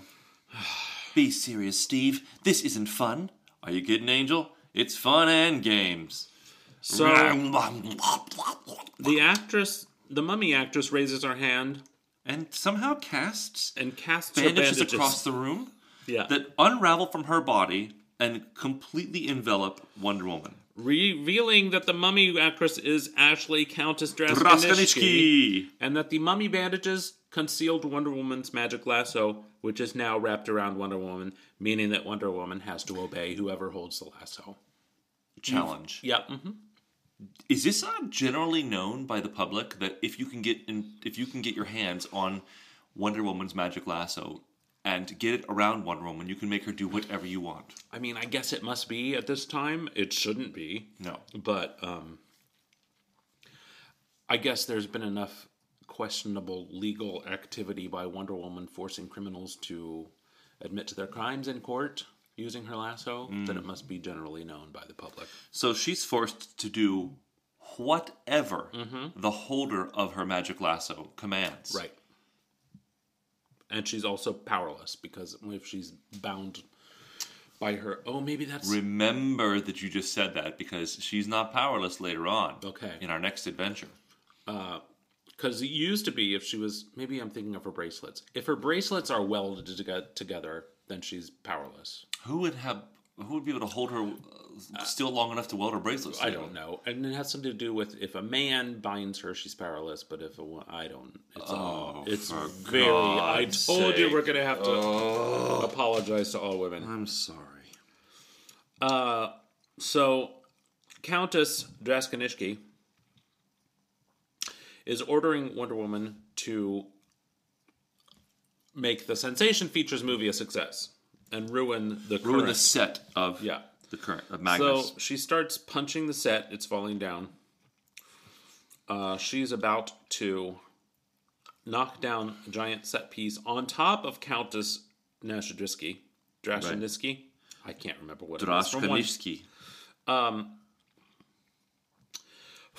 Speaker 4: Be serious, Steve. This isn't fun. Are you kidding, Angel? It's fun and games.
Speaker 1: So the actress, the mummy actress, raises her hand
Speaker 4: and somehow casts
Speaker 1: and casts
Speaker 4: bandages
Speaker 1: bandages
Speaker 4: across the room
Speaker 1: yeah.
Speaker 4: that unravel from her body and completely envelop Wonder Woman.
Speaker 1: revealing that the mummy actress is Ashley Countess Draskaninsky,
Speaker 4: Raskanitsky!
Speaker 1: and that the mummy bandages concealed Wonder Woman's magic lasso, which is now wrapped around Wonder Woman, meaning that Wonder Woman has to obey whoever holds the lasso.
Speaker 4: Challenge.
Speaker 1: Yeah. hmm
Speaker 4: Is this uh, generally known by the public that if you can get in, if you can get your hands on Wonder Woman's magic lasso and get it around Wonder Woman, you can make her do whatever you want?
Speaker 1: I mean, I guess it must be at this time. It shouldn't be.
Speaker 4: No.
Speaker 1: But um, I guess there's been enough questionable legal activity by Wonder Woman forcing criminals to admit to their crimes in court using her lasso mm. that it must be generally known by the public.
Speaker 4: So she's forced to do whatever mm-hmm. the holder of her magic lasso commands.
Speaker 1: Right. And she's also powerless because if she's bound by her, oh, maybe that's
Speaker 4: Remember that you just said that because she's not powerless later on.
Speaker 1: Okay.
Speaker 4: In our next adventure.
Speaker 1: Uh, because it used to be if she was maybe I'm thinking of her bracelets. If her bracelets are welded to- together, then she's powerless.
Speaker 4: Who would have? Who would be able to hold her uh, still long enough to weld her bracelets?
Speaker 1: I
Speaker 4: together?
Speaker 1: don't know, and it has something to do with if a man binds her, she's powerless. But if a I don't, it's all, it's
Speaker 4: for
Speaker 1: very. I told you we're gonna have to apologize to all women.
Speaker 4: I'm sorry.
Speaker 1: Uh, So, Countess Draskanishki is ordering Wonder Woman to make the Sensation Features movie a success and ruin the
Speaker 4: Ruin the set of
Speaker 1: Yeah.
Speaker 4: the current of Magnus.
Speaker 1: So she starts punching the set. It's falling down. Uh, she's about to knock down a giant set piece on top of Countess Nashadrisky. Drashanisky? I can't remember what it is. From one-
Speaker 4: Drashkanishki.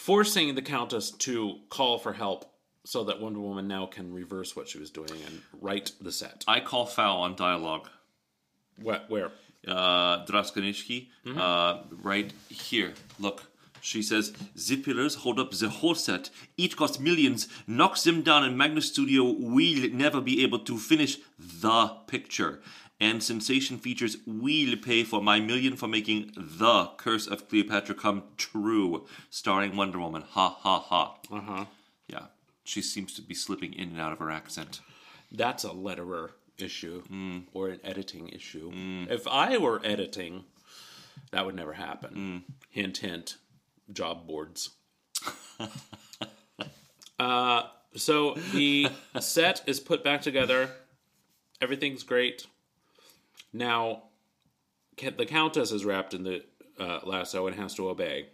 Speaker 1: Forcing the Countess to call for help so that Wonder Woman now can reverse what she was doing and right the set.
Speaker 4: I call foul on dialogue.
Speaker 1: What, where?
Speaker 4: uh, Draskanishki, uh, right here. Look, she says, The pillars hold up the whole set. Each costs millions. Knocks them down in Magnus Studio. We'll never be able to finish the picture. And Sensation features We'll Pay for My Million for Making The Curse of Cleopatra Come True, starring Wonder Woman. Ha ha ha.
Speaker 1: Uh huh.
Speaker 4: Yeah. She seems to be slipping in and out of her accent.
Speaker 1: That's a letterer issue
Speaker 4: Hmm.
Speaker 1: or an editing issue. If I were editing, that would never happen.
Speaker 4: Hmm.
Speaker 1: Hint, hint. Job boards. uh, so the set is put back together. Everything's great. Now, the Countess is wrapped in the uh, lasso and has to obey.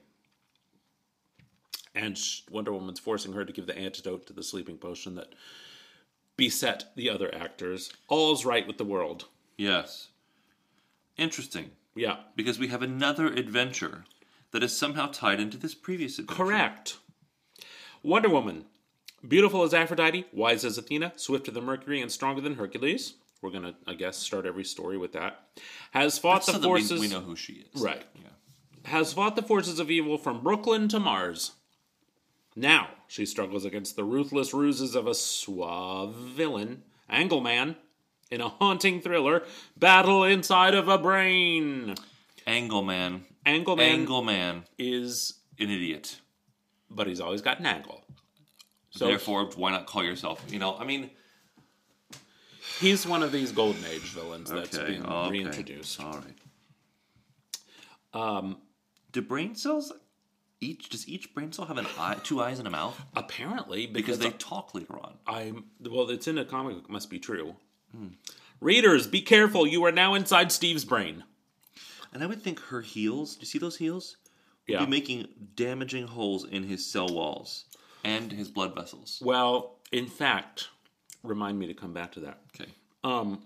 Speaker 1: And Wonder Woman's forcing her to give the antidote to the sleeping potion that beset the other actors. All's right with the world.
Speaker 4: Yes. Interesting.
Speaker 1: Yeah,
Speaker 4: Because we have another adventure that is somehow tied into this previous adventure.
Speaker 1: correct. Wonder Woman. Beautiful as Aphrodite, wise as Athena, swifter than Mercury, and stronger than Hercules. We're going to, I guess, start every story with that. Has fought
Speaker 4: So
Speaker 1: the
Speaker 4: that we,
Speaker 1: forces.
Speaker 4: we know who she is.
Speaker 1: Right.
Speaker 4: Yeah.
Speaker 1: has fought the forces of evil from Brooklyn to Mars. Now she struggles against the ruthless ruses of a suave villain, Angleman, in a haunting thriller, Battle Inside of a Brain.
Speaker 4: Angleman.
Speaker 1: Angleman
Speaker 4: Angleman.
Speaker 1: is,
Speaker 4: An idiot.
Speaker 1: but he's always got an angle. So
Speaker 4: Therefore, why not call yourself? You know, I mean,
Speaker 1: he's one of these Golden Age villains that's
Speaker 4: okay,
Speaker 1: being
Speaker 4: okay.
Speaker 1: reintroduced.
Speaker 4: All right. Um, do brain cells each? Does each brain cell have an eye, two eyes and a mouth?
Speaker 1: Apparently,
Speaker 4: Because
Speaker 1: because,
Speaker 4: they talk later on.
Speaker 1: I'm well. It's in a comic. book, It must be true. Readers, be careful! You are now inside Steve's brain.
Speaker 4: And I would think her heels. Do you see those heels? Would
Speaker 1: Yeah.
Speaker 4: be making damaging holes in his cell walls and his blood vessels.
Speaker 1: Well, in fact, remind me to come back to that.
Speaker 4: Okay.
Speaker 1: Um,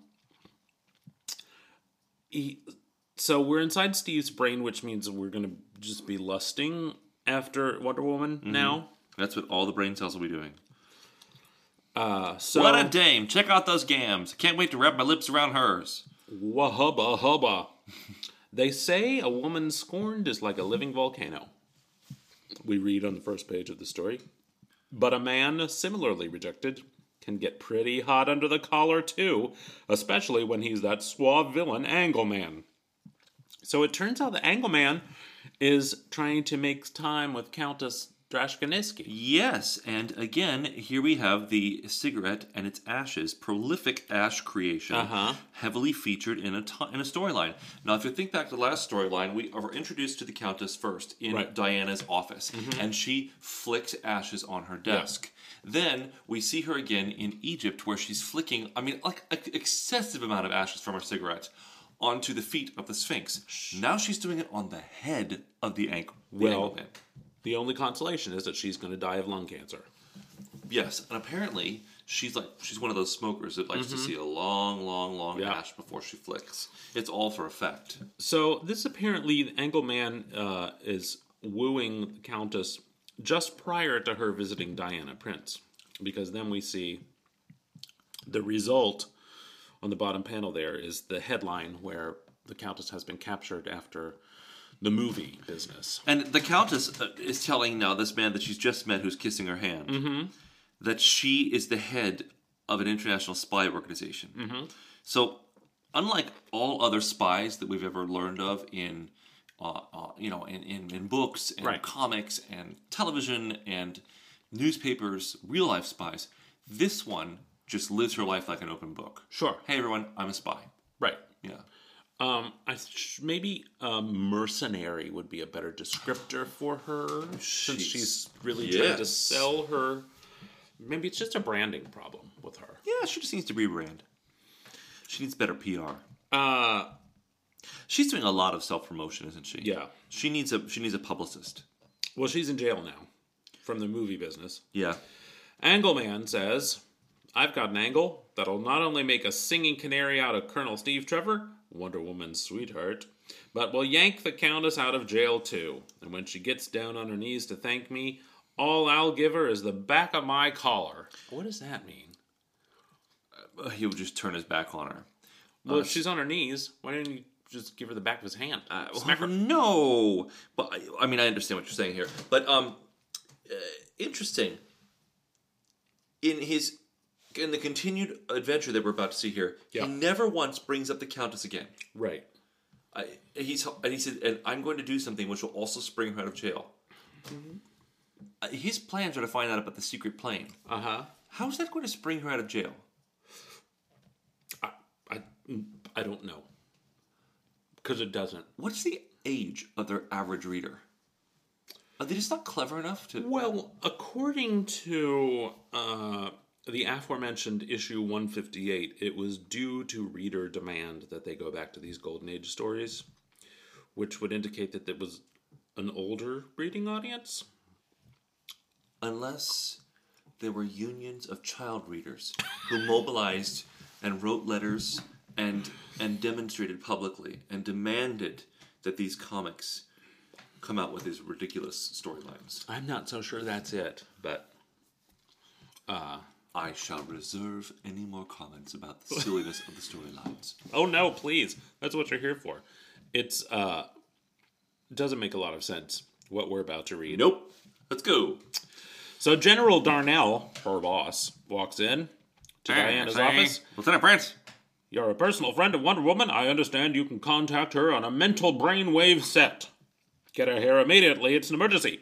Speaker 1: he, so we're inside Steve's brain, which means we're going to just be lusting after Wonder Woman now.
Speaker 4: That's what all the brain cells will be doing.
Speaker 1: Uh, so
Speaker 4: what a dame! Check out those gams. Can't wait to wrap my lips around hers.
Speaker 1: wahubba hubba. they say a woman scorned is like a living volcano. We read on the first page of the story. But a man similarly rejected can get pretty hot under the collar too, especially when he's that suave villain Angleman. So it turns out that Angleman is trying to make time with Countess Drashkaniski.
Speaker 4: Yes, and again, here we have the cigarette and its ashes, prolific ash creation,
Speaker 1: Uh-huh.
Speaker 4: heavily featured in a ti- in a storyline. Now, if you think back to the last storyline, we are introduced to the Countess first in
Speaker 1: Right.
Speaker 4: Diana's office, and she flicks ashes on her desk. Then we see her again in Egypt, where she's flicking, I mean, like an excessive amount of ashes from her cigarette onto the feet of the Sphinx. Now she's doing it on the head of the ankle. The
Speaker 1: Well-
Speaker 4: Angleman.
Speaker 1: The only consolation is that she's going to die of lung cancer.
Speaker 4: Yes, and apparently she's like she's one of those smokers that likes to see a long, long, long
Speaker 1: Mm-hmm. Yeah.
Speaker 4: ash before she flicks. It's all for effect.
Speaker 1: So this apparently Angleman uh, is wooing the Countess just prior to her visiting Diana Prince, because then we see the result on the bottom panel. There is the headline where the Countess has been captured after the movie business.
Speaker 4: And the Countess uh, is telling now this man that she's just met, who's kissing her hand,
Speaker 1: Mm-hmm.
Speaker 4: that she is the head of an international spy organization.
Speaker 1: Mm-hmm.
Speaker 4: So, unlike all other spies that we've ever learned of in, uh, uh, you know, in, in, in books and
Speaker 1: Right.
Speaker 4: comics and television and newspapers, real life spies, this one just lives her life like an open book.
Speaker 1: Sure.
Speaker 4: Hey everyone, I'm a spy.
Speaker 1: Right.
Speaker 4: Yeah.
Speaker 1: Um, I sh- maybe um, mercenary would be a better descriptor for her, since
Speaker 4: She's-
Speaker 1: she's really trying to sell her. Maybe it's just a branding problem with her.
Speaker 4: Yeah, she just needs to rebrand. She needs better PR.
Speaker 1: Uh,
Speaker 4: She's doing a lot of self promotion, isn't she?
Speaker 1: yeah.
Speaker 4: She needs a she needs a publicist.
Speaker 1: Well, she's in jail now from the movie business.
Speaker 4: Yeah.
Speaker 1: Angleman says, I've got an angle that'll not only make a singing canary out of Colonel Steve Trevor, Wonder Woman's sweetheart, but will yank the Countess out of jail too. And when she gets down on her knees to thank me, all I'll give her is the back of my collar. What does that mean?
Speaker 4: Uh, he will just turn his back on her.
Speaker 1: Well, if she's on her knees, why didn't you just give her the back of his hand?
Speaker 4: Uh,
Speaker 1: Smack her.
Speaker 4: no, but I, I mean I understand what you're saying here. But um, uh, interesting. In his in the continued adventure that we're about to see here,
Speaker 1: Yeah.
Speaker 4: he never once brings up the Countess again.
Speaker 1: Right.
Speaker 4: I, he's and he said, and I'm going to do something which will also spring her out of jail. Uh, His plans are to find out about the secret plane.
Speaker 1: Uh huh.
Speaker 4: How's that going to spring her out of jail?
Speaker 1: I, I, I don't know. Because it doesn't.
Speaker 4: What's the age of their average reader? Are they just not clever enough to?
Speaker 1: Well, according to uh, the aforementioned issue 158, it was due to reader demand that they go back to these Golden Age stories, which would indicate that it was an older reading audience.
Speaker 4: Unless there were unions of child readers who mobilized and wrote letters and and demonstrated publicly and demanded that these comics come out with these ridiculous storylines.
Speaker 1: I'm not so sure that's it, but
Speaker 4: I shall reserve any more comments about the silliness of the storylines.
Speaker 1: oh no, please. That's what you're here for. It's uh doesn't make a lot of sense what we're about to read.
Speaker 4: Nope. Let's go.
Speaker 1: So General Darnell, her boss, walks in to Diana's office.
Speaker 4: Lieutenant Prince.
Speaker 1: You're a personal friend of Wonder Woman. I understand you can contact her on a mental brainwave set. Get her here immediately. It's an emergency.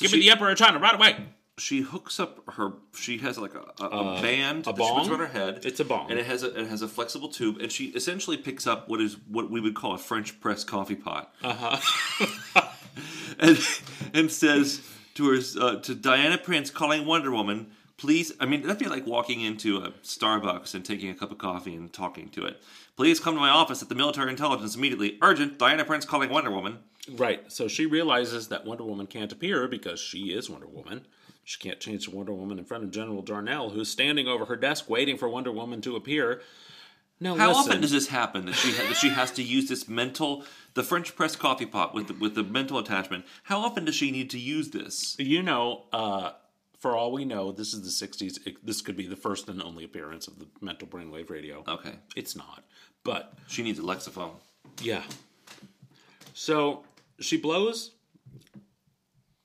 Speaker 1: Give me the Emperor of China right away.
Speaker 4: She hooks up her. She has like a, a, a band
Speaker 1: Uh, a
Speaker 4: that she puts
Speaker 1: bong?
Speaker 4: around her head.
Speaker 1: It's a bong.
Speaker 4: and it has a it has a flexible tube, and she essentially picks up what is what we would call a French press coffee pot. Uh huh. and and says to her uh, to Diana Prince, calling Wonder Woman, please. I mean, that'd be like walking into a Starbucks and taking a cup of coffee and talking to it. Please come to my office at the military intelligence immediately. Urgent. Diana Prince calling Wonder Woman.
Speaker 1: Right. So she realizes that Wonder Woman can't appear because she is Wonder Woman. She can't change to Wonder Woman in front of General Darnell, who's standing over her desk waiting for Wonder Woman to appear. Now,
Speaker 4: How
Speaker 1: listen.
Speaker 4: often does this happen that she ha- that she has to use this mental the French press coffee pot with the, with the mental attachment? How often does she need to use this?
Speaker 1: you know, uh, for all we know, this is the 60s. It, this could be the first and only appearance of the mental brainwave radio.
Speaker 4: Okay,
Speaker 1: It's not. But
Speaker 4: she needs a Lexophone.
Speaker 1: Yeah. So she blows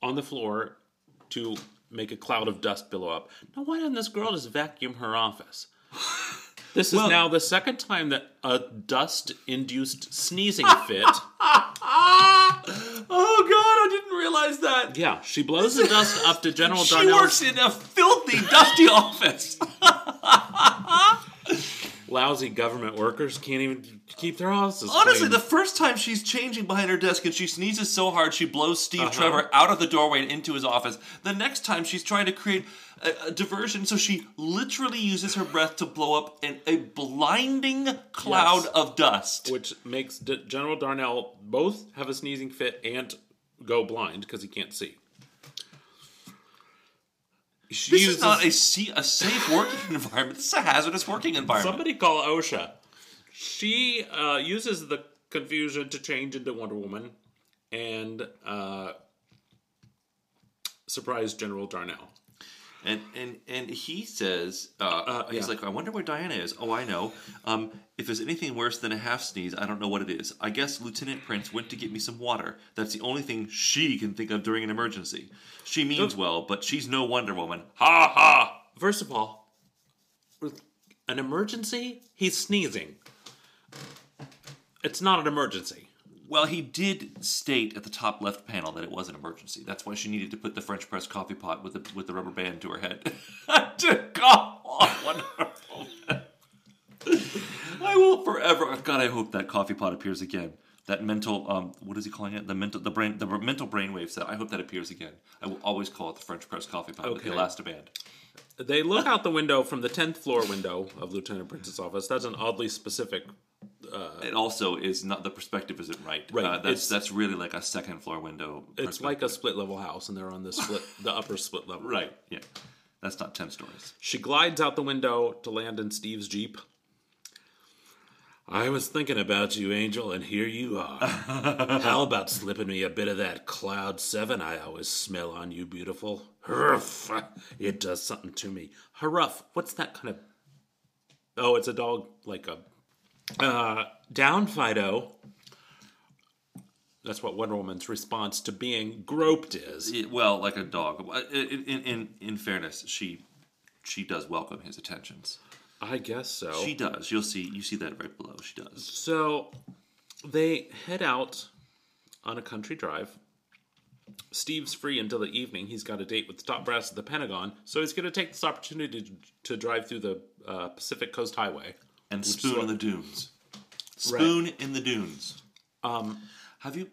Speaker 1: on the floor to make a cloud of dust billow up. Now, why didn't this girl just vacuum her office? This is now the second time that a dust induced sneezing fit.
Speaker 4: Oh God, realize that.
Speaker 1: Yeah, she blows the dust up to General Darnell.
Speaker 4: She
Speaker 1: Darnell's
Speaker 4: works in a filthy, dusty office.
Speaker 1: lousy government workers can't even keep their houses
Speaker 4: Honestly,
Speaker 1: clean.
Speaker 4: the first time she's changing behind her desk and she sneezes so hard she blows Steve
Speaker 1: Uh-huh.
Speaker 4: Trevor out of the doorway and into his office. The next time she's trying to create a, a diversion, so she literally uses her breath to blow up an, a blinding cloud
Speaker 1: Yes.
Speaker 4: of dust.
Speaker 1: which makes D- General Darnell both have a sneezing fit and go blind because he can't see. She
Speaker 4: This
Speaker 1: uses-
Speaker 4: is not a, se- a safe working environment. This is a hazardous working environment.
Speaker 1: somebody call OSHA. She uh, uses the confusion to change into Wonder Woman and uh, surprise General Darnell.
Speaker 4: And and and he says, uh, he's
Speaker 1: yeah.
Speaker 4: like, I wonder where Diana is. Oh, I know. Um, if there's anything worse than a half sneeze, I don't know what it is. I guess Lieutenant Prince went to get me some water. That's the only thing she can think of during an emergency. She means well, but she's no Wonder Woman. Ha ha.
Speaker 1: First of all, an emergency, he's sneezing. It's not an emergency.
Speaker 4: Well, he did state at the top left panel that it was an emergency. That's why she needed to put the French press coffee pot with the with the rubber band to her head. to call on Wonder I will forever. God, I hope that coffee pot appears again. That mental, um, what is he calling it? The mental, the brain, the mental brainwave set. I hope that appears again. I will always call it the French press coffee pot with the
Speaker 1: Okay. They look out the window from the 10th floor window of Lieutenant Prince's office. That's an oddly specific.
Speaker 4: It also is not the perspective isn't right.
Speaker 1: Right,
Speaker 4: Uh, that's
Speaker 1: it's-
Speaker 4: that's really like a second floor window.
Speaker 1: It's like a split level house, and they're on the split, the upper split level.
Speaker 4: right. Yeah, that's not ten stories.
Speaker 1: She glides out the window to land in Steve's Jeep. I was thinking about you, Angel, and here you are. How about slipping me a bit of that Cloud 7 I always smell on you, beautiful? Huff! It does something to me. Haruff, what's that kind of. Oh, it's a dog, like a. Uh, down, Fido. That's what Wonder Woman's response to being groped is.
Speaker 4: It- well, like a dog. Uh, In, in, in, in fairness, she she does welcome his attentions.
Speaker 1: I guess so.
Speaker 4: She does. You'll see. You see that right below. She does.
Speaker 1: So they head out on a country drive. Steve's free until the evening. He's got a date with the top brass of the Pentagon, so he's going to take this opportunity to, to drive through the uh, Pacific Coast Highway.
Speaker 4: And spoon in the dunes. Spoon in the dunes. Um, have you?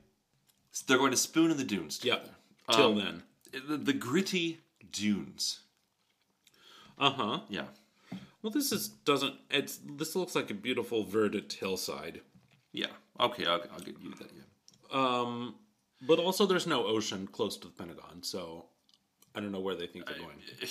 Speaker 4: They're going to spoon in the dunes. Together.
Speaker 1: Till
Speaker 4: Um,
Speaker 1: then.
Speaker 4: The, the gritty dunes.
Speaker 1: Uh huh.
Speaker 4: Yeah.
Speaker 1: Well, this is doesn't. It's this looks like a beautiful verdant hillside,
Speaker 4: Yeah. Okay. I'll, I'll give you that. Yeah.
Speaker 1: um, but also there's no ocean close to the Pentagon, so I don't know where they think they're going.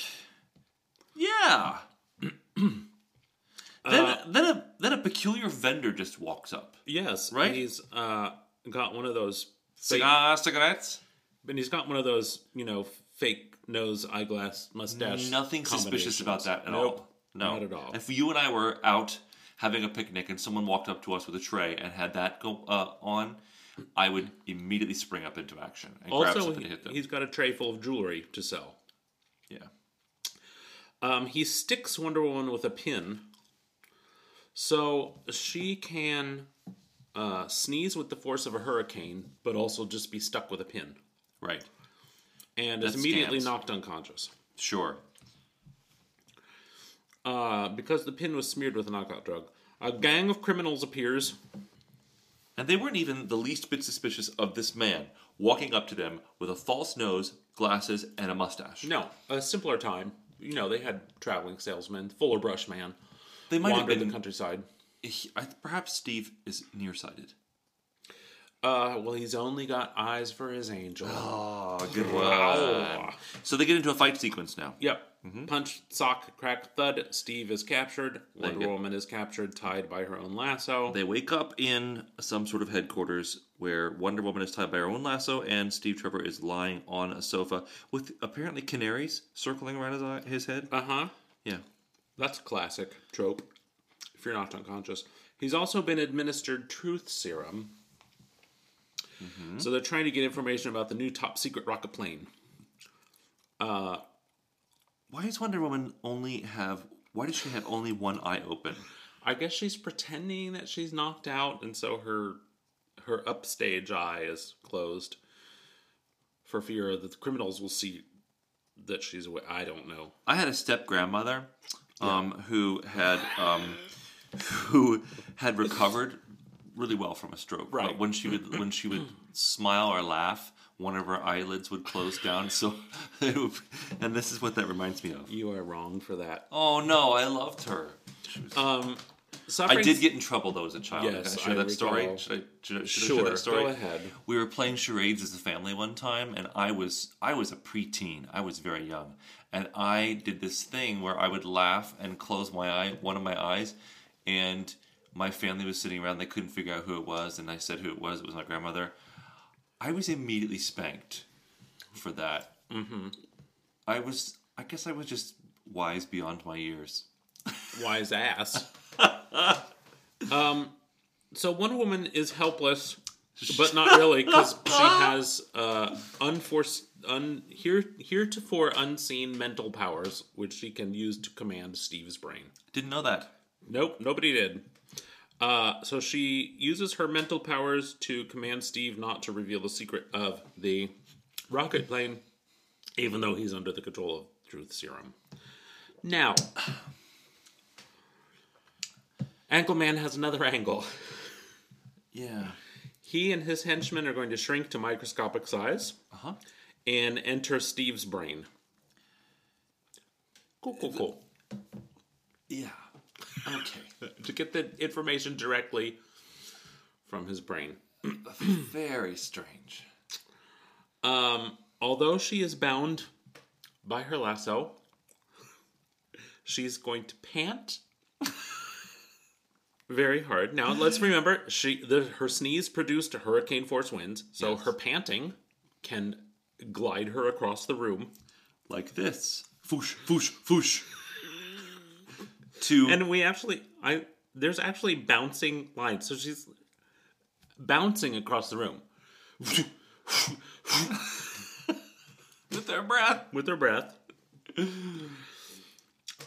Speaker 4: Yeah. then, then a then a peculiar vendor just walks up.
Speaker 1: Yes,
Speaker 4: Right?
Speaker 1: He's uh, got one of those fake
Speaker 4: Cigar, cigarettes.
Speaker 1: And he's got one of those, you know, fake nose, eyeglass, mustache.
Speaker 4: Nothing suspicious about that at
Speaker 1: Nope,
Speaker 4: all. No,
Speaker 1: not at all.
Speaker 4: If you and I were out having a picnic and someone walked up to us with a tray and had that go uh, on, I would immediately spring up into action and grab
Speaker 1: Also,
Speaker 4: something
Speaker 1: he,
Speaker 4: to hit them.
Speaker 1: he's got a tray full of jewelry to sell.
Speaker 4: Yeah.
Speaker 1: Um, he sticks Wonder Woman with a pin, so she can uh, sneeze with the force of a hurricane, but also just be stuck with a pin,
Speaker 4: Right.
Speaker 1: and is immediately
Speaker 4: scans.
Speaker 1: knocked unconscious.
Speaker 4: Sure.
Speaker 1: Uh, because the pin was smeared with a knockout drug. A gang of criminals appears.
Speaker 4: And they weren't even the least bit suspicious of this man walking up to them with a false nose, glasses, and a mustache.
Speaker 1: No, a simpler time. You know, they had traveling salesmen, Fuller Brush Man,
Speaker 4: They might have
Speaker 1: wander
Speaker 4: been.
Speaker 1: the countryside.
Speaker 4: he- I, perhaps Steve is nearsighted.
Speaker 1: Uh, well, he's only got eyes for his angel.
Speaker 4: Oh, good
Speaker 1: Wow.
Speaker 4: So they get into a fight sequence now.
Speaker 1: Yep. Punch, sock, crack, thud. Steve is captured.
Speaker 4: you
Speaker 1: Wonder
Speaker 4: go.
Speaker 1: Woman is captured, tied by her own lasso.
Speaker 4: They wake up in some sort of headquarters where Wonder Woman is tied by her own lasso, and Steve Trevor is lying on a sofa with apparently canaries circling around his eye, his head.
Speaker 1: uh huh.
Speaker 4: Yeah.
Speaker 1: That's a classic trope. If you're not unconscious, he's also been administered truth serum. So they're trying to get information about the new top secret rocket plane.
Speaker 4: Why does Wonder Woman only have? Why does she have only one eye open?
Speaker 1: I guess she's pretending that she's knocked out, and so her her upstage eye is closed for fear that the criminals will see that she's away. I don't know.
Speaker 4: I had a step grandmother, um, who had um, who had recovered really well from a stroke.
Speaker 1: Right.
Speaker 4: But when she would when she would smile or laugh, one of her eyelids would close down. So, it would, and this is what that reminds me of.
Speaker 1: You are wrong for that.
Speaker 4: Oh no, I loved her.
Speaker 1: Um,
Speaker 4: I did get in trouble though as a child.
Speaker 1: Yes,
Speaker 4: I share
Speaker 1: I
Speaker 4: that story? Should I, should I, should I share that story?
Speaker 1: go ahead.
Speaker 4: We were playing charades as a family one time, and I was I was a preteen. I was very young, and I did this thing where I would laugh and close my eye, one of my eyes, and my family was sitting around. They couldn't figure out who it was, and I said who it was. It was my grandmother. I was immediately spanked for that. Mm-hmm. I was. I guess I was just wise beyond my years.
Speaker 1: wise ass. um, so Wonder Woman is helpless, but not really because she has uh, unforced, un, here, heretofore unseen mental powers, which she can use to command Steve's brain.
Speaker 4: Didn't know that.
Speaker 1: Nope, nobody did. Uh, so she uses her mental powers to command Steve not to reveal the secret of the rocket plane, even though he's under the control of Truth Serum. Now, Angleman has another angle.
Speaker 4: Yeah.
Speaker 1: He and his henchmen are going to shrink to microscopic size
Speaker 4: Uh huh.
Speaker 1: and enter Steve's brain. Cool, cool, cool.
Speaker 4: Yeah. Okay.
Speaker 1: To get the information directly from his brain.
Speaker 4: Very strange.
Speaker 1: Um, although she is bound by her lasso, she's going to pant very hard. Now, let's remember she the, her sneeze produced hurricane force winds, so
Speaker 4: Yes.
Speaker 1: her panting can glide her across the room.
Speaker 4: Like this. Foosh, foosh, foosh. To
Speaker 1: And we actually I there's actually bouncing lines. So she's bouncing across the room
Speaker 4: with her breath.
Speaker 1: with her breath.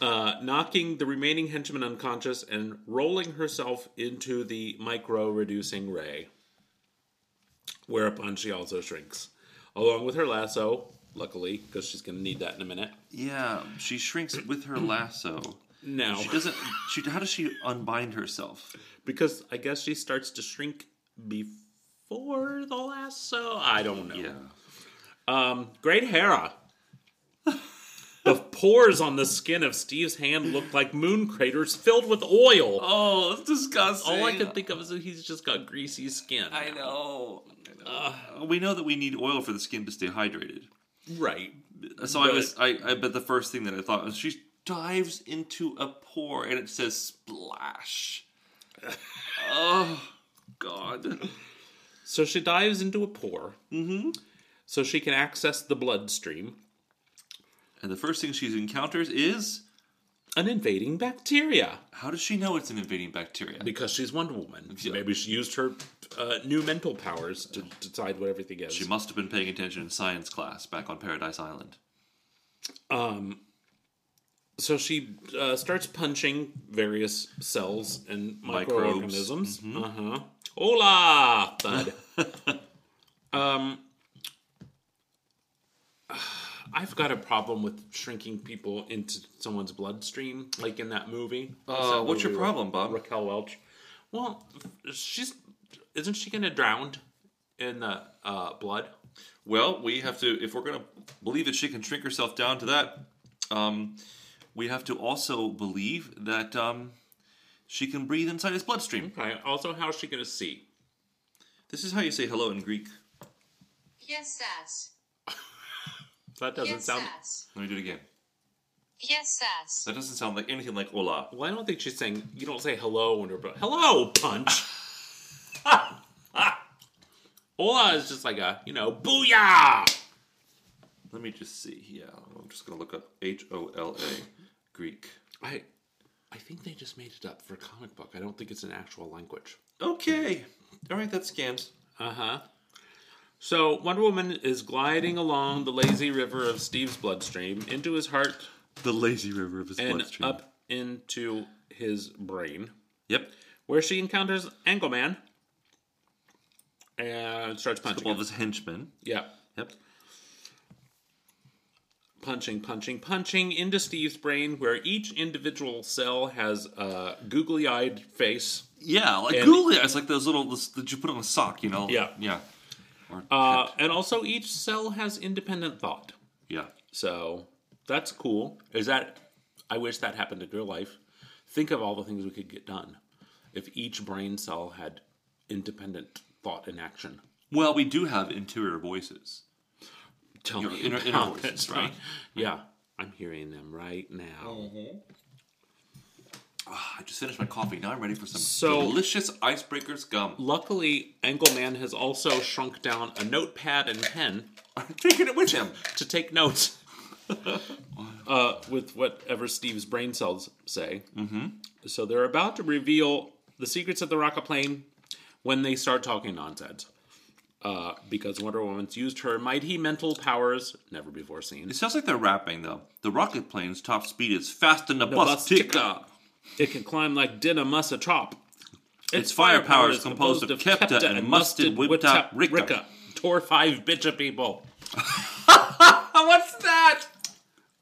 Speaker 1: uh, knocking the remaining henchman unconscious and rolling herself into the micro reducing ray. Whereupon she also shrinks, along with her lasso. Luckily, because she's going to need that in a minute.
Speaker 4: Yeah, she shrinks with her lasso.
Speaker 1: No,
Speaker 4: She doesn't. She how does she unbind herself?
Speaker 1: because I guess she starts to shrink before the lasso. I don't know.
Speaker 4: Yeah.
Speaker 1: Um, great Hera. the pores on the skin of Steve's hand look like moon craters filled with oil.
Speaker 4: Oh, it's disgusting.
Speaker 1: All I can think of is that he's just got greasy skin.
Speaker 4: I know. I know. we know that we need oil for the skin to stay hydrated.
Speaker 1: Right.
Speaker 4: So I was. I, I bet the first thing that I thought was she dives into a pore and it says splash. oh God.
Speaker 1: So she dives into a pore. Mm-hmm. So she can access the bloodstream.
Speaker 4: And the first thing she encounters is
Speaker 1: An invading bacteria.
Speaker 4: how does she know it's an invading bacteria?
Speaker 1: Because she's Wonder Woman.
Speaker 4: Yeah.
Speaker 1: Maybe she used her uh, new mental powers to decide what everything is.
Speaker 4: She must have been paying attention in science class back on Paradise Island.
Speaker 1: So she uh, starts punching various cells and microorganisms. Uh huh. Hola, bud. um, I've got a problem with shrinking people into someone's bloodstream, like in that movie. What's
Speaker 4: Uh,
Speaker 1: that
Speaker 4: what's your problem, Bob?
Speaker 1: Raquel Welch. Well, she's isn't she going to drown in the uh, blood?
Speaker 4: Well, we have to, if we're going to believe that she can shrink herself down to that, um, we have to also believe that um, she can breathe inside his bloodstream.
Speaker 1: Okay. Also, how's she going to see?
Speaker 4: This is how you say hello in Greek.
Speaker 5: Yes, ass.
Speaker 1: That doesn't
Speaker 5: Yes,
Speaker 1: sound.
Speaker 5: ass.
Speaker 4: Let me do it again.
Speaker 5: Yes, ass.
Speaker 4: That doesn't sound like anything like hola.
Speaker 1: Well, I don't think she's saying you don't say hello when you're bro- hello punch. Hola is just like a you know booyah.
Speaker 4: Let me just see. Yeah, I'm just going to look up H O L A Greek.
Speaker 1: I I think they just made it up for a comic book. I don't think it's an actual language.
Speaker 4: Okay. All right, that scans.
Speaker 1: Uh huh. So Wonder Woman is gliding along the lazy river of Steve's bloodstream into his heart
Speaker 4: The lazy river of his
Speaker 1: and
Speaker 4: bloodstream.
Speaker 1: up into his brain,
Speaker 4: Yep.
Speaker 1: where she encounters Angleman and starts punching.
Speaker 4: couple of
Speaker 1: him.
Speaker 4: his henchmen.
Speaker 1: Yeah.
Speaker 4: Yep.
Speaker 1: Punching, punching, punching into Steve's brain, where each individual cell has a googly-eyed face.
Speaker 4: Yeah, like
Speaker 1: And-
Speaker 4: googly eyes, like those little that you put on a sock, you know?
Speaker 1: Yeah.
Speaker 4: Yeah.
Speaker 1: Uh, and also, each cell has independent thought.
Speaker 4: yeah.
Speaker 1: So that's cool. Is that? I wish that happened in real life. Think of all the things we could get done if each brain cell had independent thought and action.
Speaker 4: Well, we do have interior voices.
Speaker 1: Tell
Speaker 4: Your
Speaker 1: me
Speaker 4: inner- inner voices,
Speaker 1: it.
Speaker 4: right?
Speaker 1: Yeah, I'm hearing them right now.
Speaker 4: Ah, I just finished my coffee. Now I'm ready for some
Speaker 1: So-
Speaker 4: delicious icebreakers gum.
Speaker 1: Luckily, Angleman has also shrunk down a notepad and pen
Speaker 4: I'm taking it with him.
Speaker 1: to take notes uh, with whatever Steve's brain cells say. Mm-hmm. So they're about to reveal the secrets of the rocket plane when they start talking nonsense. Uh, because Wonder Woman's used her mighty mental powers, never before seen.
Speaker 4: It sounds like they're rapping though. The rocket plane's top speed is faster than the,
Speaker 1: The
Speaker 4: bus,
Speaker 1: bus
Speaker 4: ticker.
Speaker 1: ticker. It can climb like dinner must a chop.
Speaker 4: Its firepower is composed of kepta and mustard whipped up ricka.
Speaker 1: Tor five bitch of people.
Speaker 4: What's that?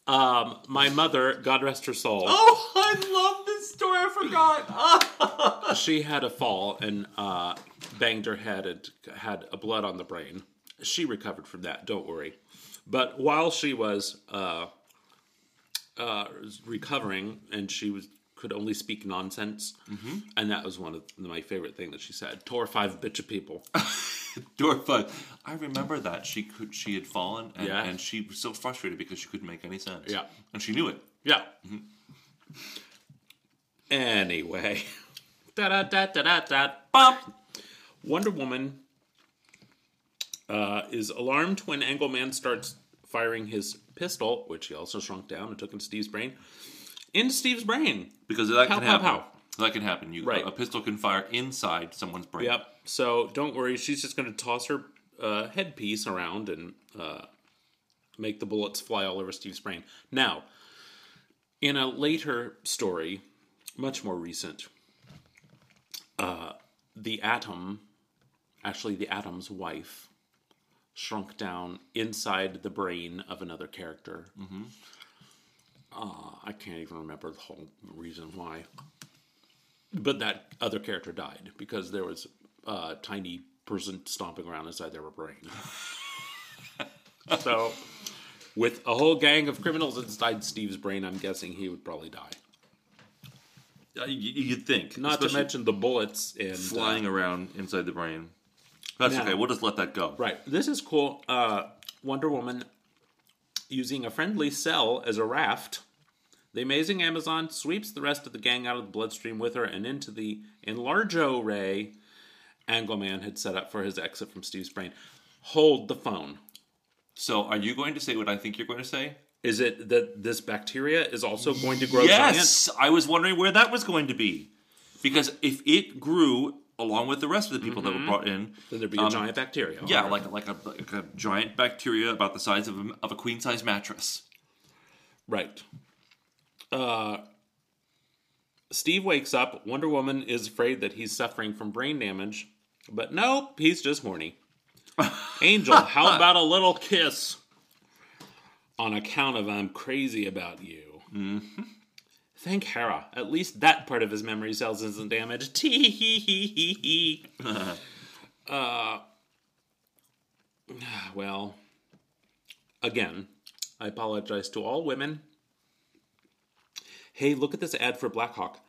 Speaker 1: Um, my mother, God rest her soul.
Speaker 4: Oh, I love this story. I forgot.
Speaker 1: she had a fall and uh, banged her head and had a blood on the brain. She recovered from that. Don't worry. But while she was uh, uh, recovering, and she was could only speak nonsense, and that was one of my favorite thing that she said. Tore five bitch of people.
Speaker 4: Door fun. I remember that she could. She had fallen, and,
Speaker 1: Yeah.
Speaker 4: and she was so frustrated because she couldn't make any sense.
Speaker 1: Yeah.
Speaker 4: and she knew it.
Speaker 1: Yeah. Anyway, da da da da da da. Wonder Woman uh, is alarmed when Angleman starts firing his pistol, which he also shrunk down and took into Steve's brain. Into Steve's brain.
Speaker 4: Because that
Speaker 1: Pow,
Speaker 4: can
Speaker 1: pow,
Speaker 4: happen.
Speaker 1: pow.
Speaker 4: That can happen. You,
Speaker 1: Right.
Speaker 4: a, pistol can fire inside someone's brain.
Speaker 1: Yep. So don't worry, she's just going to toss her uh, headpiece around and uh, make the bullets fly all over Steve's brain. Now, In a later story, much more recent, uh, the atom, actually the atom's wife, shrunk down inside the brain of another character. Mm-hmm. Uh, I can't even remember the whole reason why. But that other character died because there was a tiny person stomping around inside their brain. so, with a whole gang of criminals inside Steve's brain, I'm guessing he would probably die.
Speaker 4: Uh, y- you'd think.
Speaker 1: Not to
Speaker 4: especially
Speaker 1: mention the bullets and uh,
Speaker 4: flying around inside the brain. That's
Speaker 1: Now-
Speaker 4: okay. We'll just let that go.
Speaker 1: Right. This is cool. Uh, Wonder Woman using a friendly cell as a raft. The amazing Amazon sweeps the rest of the gang out of the bloodstream with her and into the Enlargo ray Angleman had set up for his exit from Steve's brain. Hold the phone.
Speaker 4: So, are you going to say what I think you're going to say?
Speaker 1: Is it that this bacteria is also going to grow giant?
Speaker 4: yes, I was wondering where that was going to be, because if it grew along with the rest of the people that were brought in,
Speaker 1: Then there'd be
Speaker 4: um,
Speaker 1: a giant bacteria.
Speaker 4: Yeah, like like a, like a giant bacteria about the size of a, of a queen size mattress.
Speaker 1: Right. Uh, Steve wakes up. Wonder Woman is afraid that he's suffering from brain damage, but nope, he's just horny. Angel, how about a little kiss? On account of I'm crazy about you. Mm-hmm. Thank Hera. At least that part of his memory cells isn't damaged. Tee hee hee hee hee. Uh, well, again, I apologize to all women. Hey, look at this ad for Blackhawk.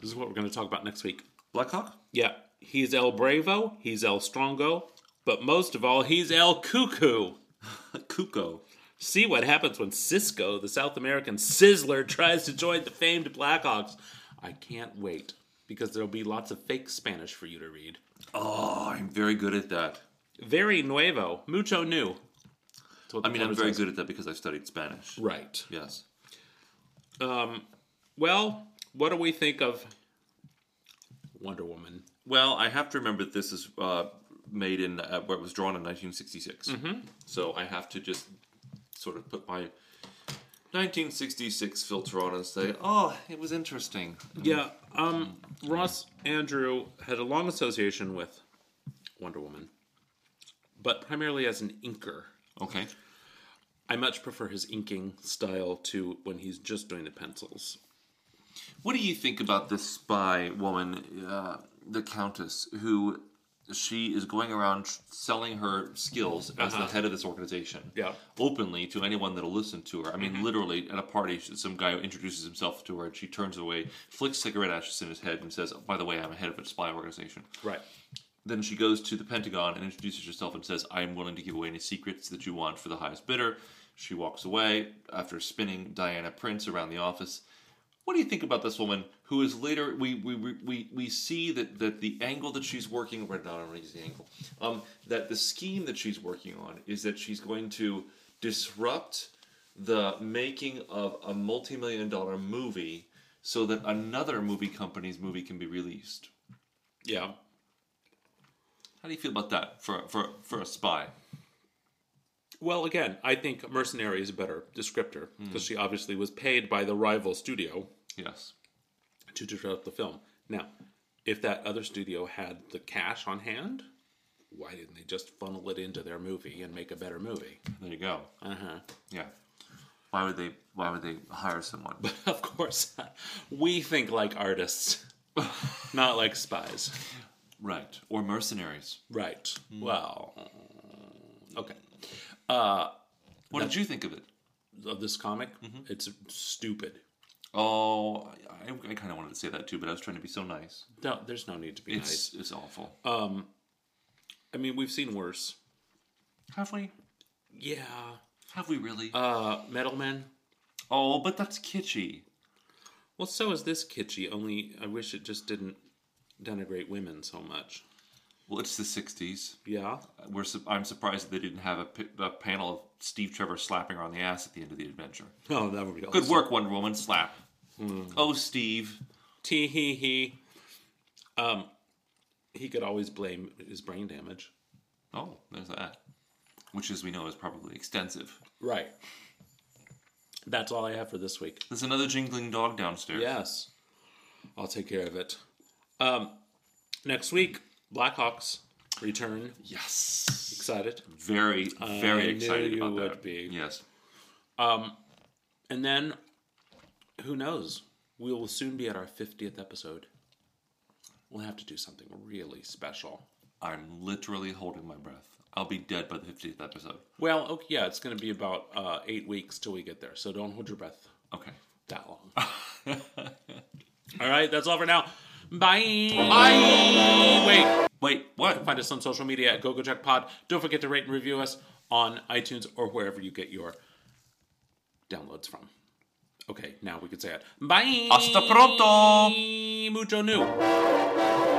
Speaker 1: This is what we're going to talk about next week.
Speaker 4: Blackhawk?
Speaker 1: Yeah, he's El Bravo, he's El Strongo, but most of all, he's El Cuckoo.
Speaker 4: Kuko.
Speaker 1: See what happens when Cisco, the South American sizzler, tries to join the famed Blackhawks. I can't wait because there'll be lots of fake Spanish for you to read.
Speaker 4: Oh, I'm very good at that.
Speaker 1: Very nuevo, mucho new.
Speaker 4: I mean, I'm very
Speaker 1: says.
Speaker 4: good at that because I studied Spanish.
Speaker 1: Right.
Speaker 4: Yes.
Speaker 1: Um, Well, what do we think of Wonder Woman?
Speaker 4: Well, I have to remember that this is uh, made in uh, it was drawn in 1966. So I have to just sort of put my 1966 filter on and say, "Oh, it was interesting."
Speaker 1: Yeah, um, Ross Andru had a long association with Wonder Woman, but primarily as an inker.
Speaker 4: Okay.
Speaker 1: I much prefer his inking style to when he's just doing the pencils.
Speaker 4: What do you think about this spy woman, uh, the Countess, who she is going around selling her skills as the uh-huh. head of this organization?
Speaker 1: Yeah.
Speaker 4: Openly to anyone that'll listen to her. I mean, mm-hmm. literally at a party, some guy introduces himself to her and she turns away, flicks cigarette ashes in his head, and says, oh, "By the way, I'm a head of a spy organization."
Speaker 1: Right.
Speaker 4: Then she goes to the Pentagon and introduces herself and says, I am willing to give away any secrets that you want for the highest bidder. She walks away after spinning Diana Prince around the office. What do you think about this woman who is later we we, we, we, see that, that the angle that she's working right now is the angle. Um, that the scheme that she's working on is that she's going to disrupt the making of a multi-million dollar movie so that another movie company's movie can be released.
Speaker 1: Yeah.
Speaker 4: How do you feel about that for for for a spy?
Speaker 1: Well, again, I think Mercenary is a better descriptor because she obviously was paid by the rival studio
Speaker 4: Yes.
Speaker 1: to disrupt the film. Now, if that other studio had the cash on hand, why didn't they just funnel it into their movie and make a better movie?
Speaker 4: There you go.
Speaker 1: Uh huh.
Speaker 4: Yeah. Why would they why would they hire someone?
Speaker 1: Of course, we think like artists, not like spies.
Speaker 4: right. Or mercenaries.
Speaker 1: Right.
Speaker 4: Hmm.
Speaker 1: Well, okay.
Speaker 4: What did you think of it?
Speaker 1: Of this comic,
Speaker 4: Mm-hmm.
Speaker 1: it's stupid.
Speaker 4: Oh, I, I kind of wanted to say that too, but I was trying to be so nice.
Speaker 1: No, there's no need to be
Speaker 4: It's
Speaker 1: nice.
Speaker 4: it's awful.
Speaker 1: Um, I mean, we've seen worse.
Speaker 4: have we?
Speaker 1: Yeah.
Speaker 4: Have we really?
Speaker 1: Uh, Metal Men.
Speaker 4: oh, but that's kitschy.
Speaker 1: Well, so is this kitschy. Only I wish it just didn't denigrate women so much.
Speaker 4: Well, it's the '60s.
Speaker 1: Yeah.
Speaker 4: We're su- I'm surprised they didn't have a, panel of Steve Trevor slapping her on the ass at the end of the adventure.
Speaker 1: Oh, that would be
Speaker 4: Good work, Wonder Woman. Slap. Oh, Steve.
Speaker 1: Tee hee hee. Um, he could always blame his brain damage.
Speaker 4: Oh, there's that. Which, as we know, is probably extensive.
Speaker 1: Right. That's all I have for this week.
Speaker 4: There's another jingling dog downstairs.
Speaker 1: Yes, I'll take care of it. Um, next week, Blackhawks return.
Speaker 4: Yes.
Speaker 1: Excited.
Speaker 4: Very, very
Speaker 1: I
Speaker 4: excited
Speaker 1: knew you
Speaker 4: about
Speaker 1: would
Speaker 4: that.
Speaker 1: be.
Speaker 4: Yes.
Speaker 1: And then, who knows? We will soon be at our 50th episode. We'll have to do something really special.
Speaker 4: I'm literally holding my breath. I'll be dead by the 50th episode.
Speaker 1: Well, okay, yeah, it's going to be about uh, eight weeks till we get there, so don't hold your breath
Speaker 4: Okay.
Speaker 1: that long. all right, that's all for now. Bye. Bye. Wait.
Speaker 4: Wait, what?
Speaker 1: Find us on social media at GoGoCheckPod. Don't forget to rate and review us on iTunes or wherever you get your downloads from. Okay, now we can say it. Bye.
Speaker 4: Hasta pronto.
Speaker 1: Mucho new.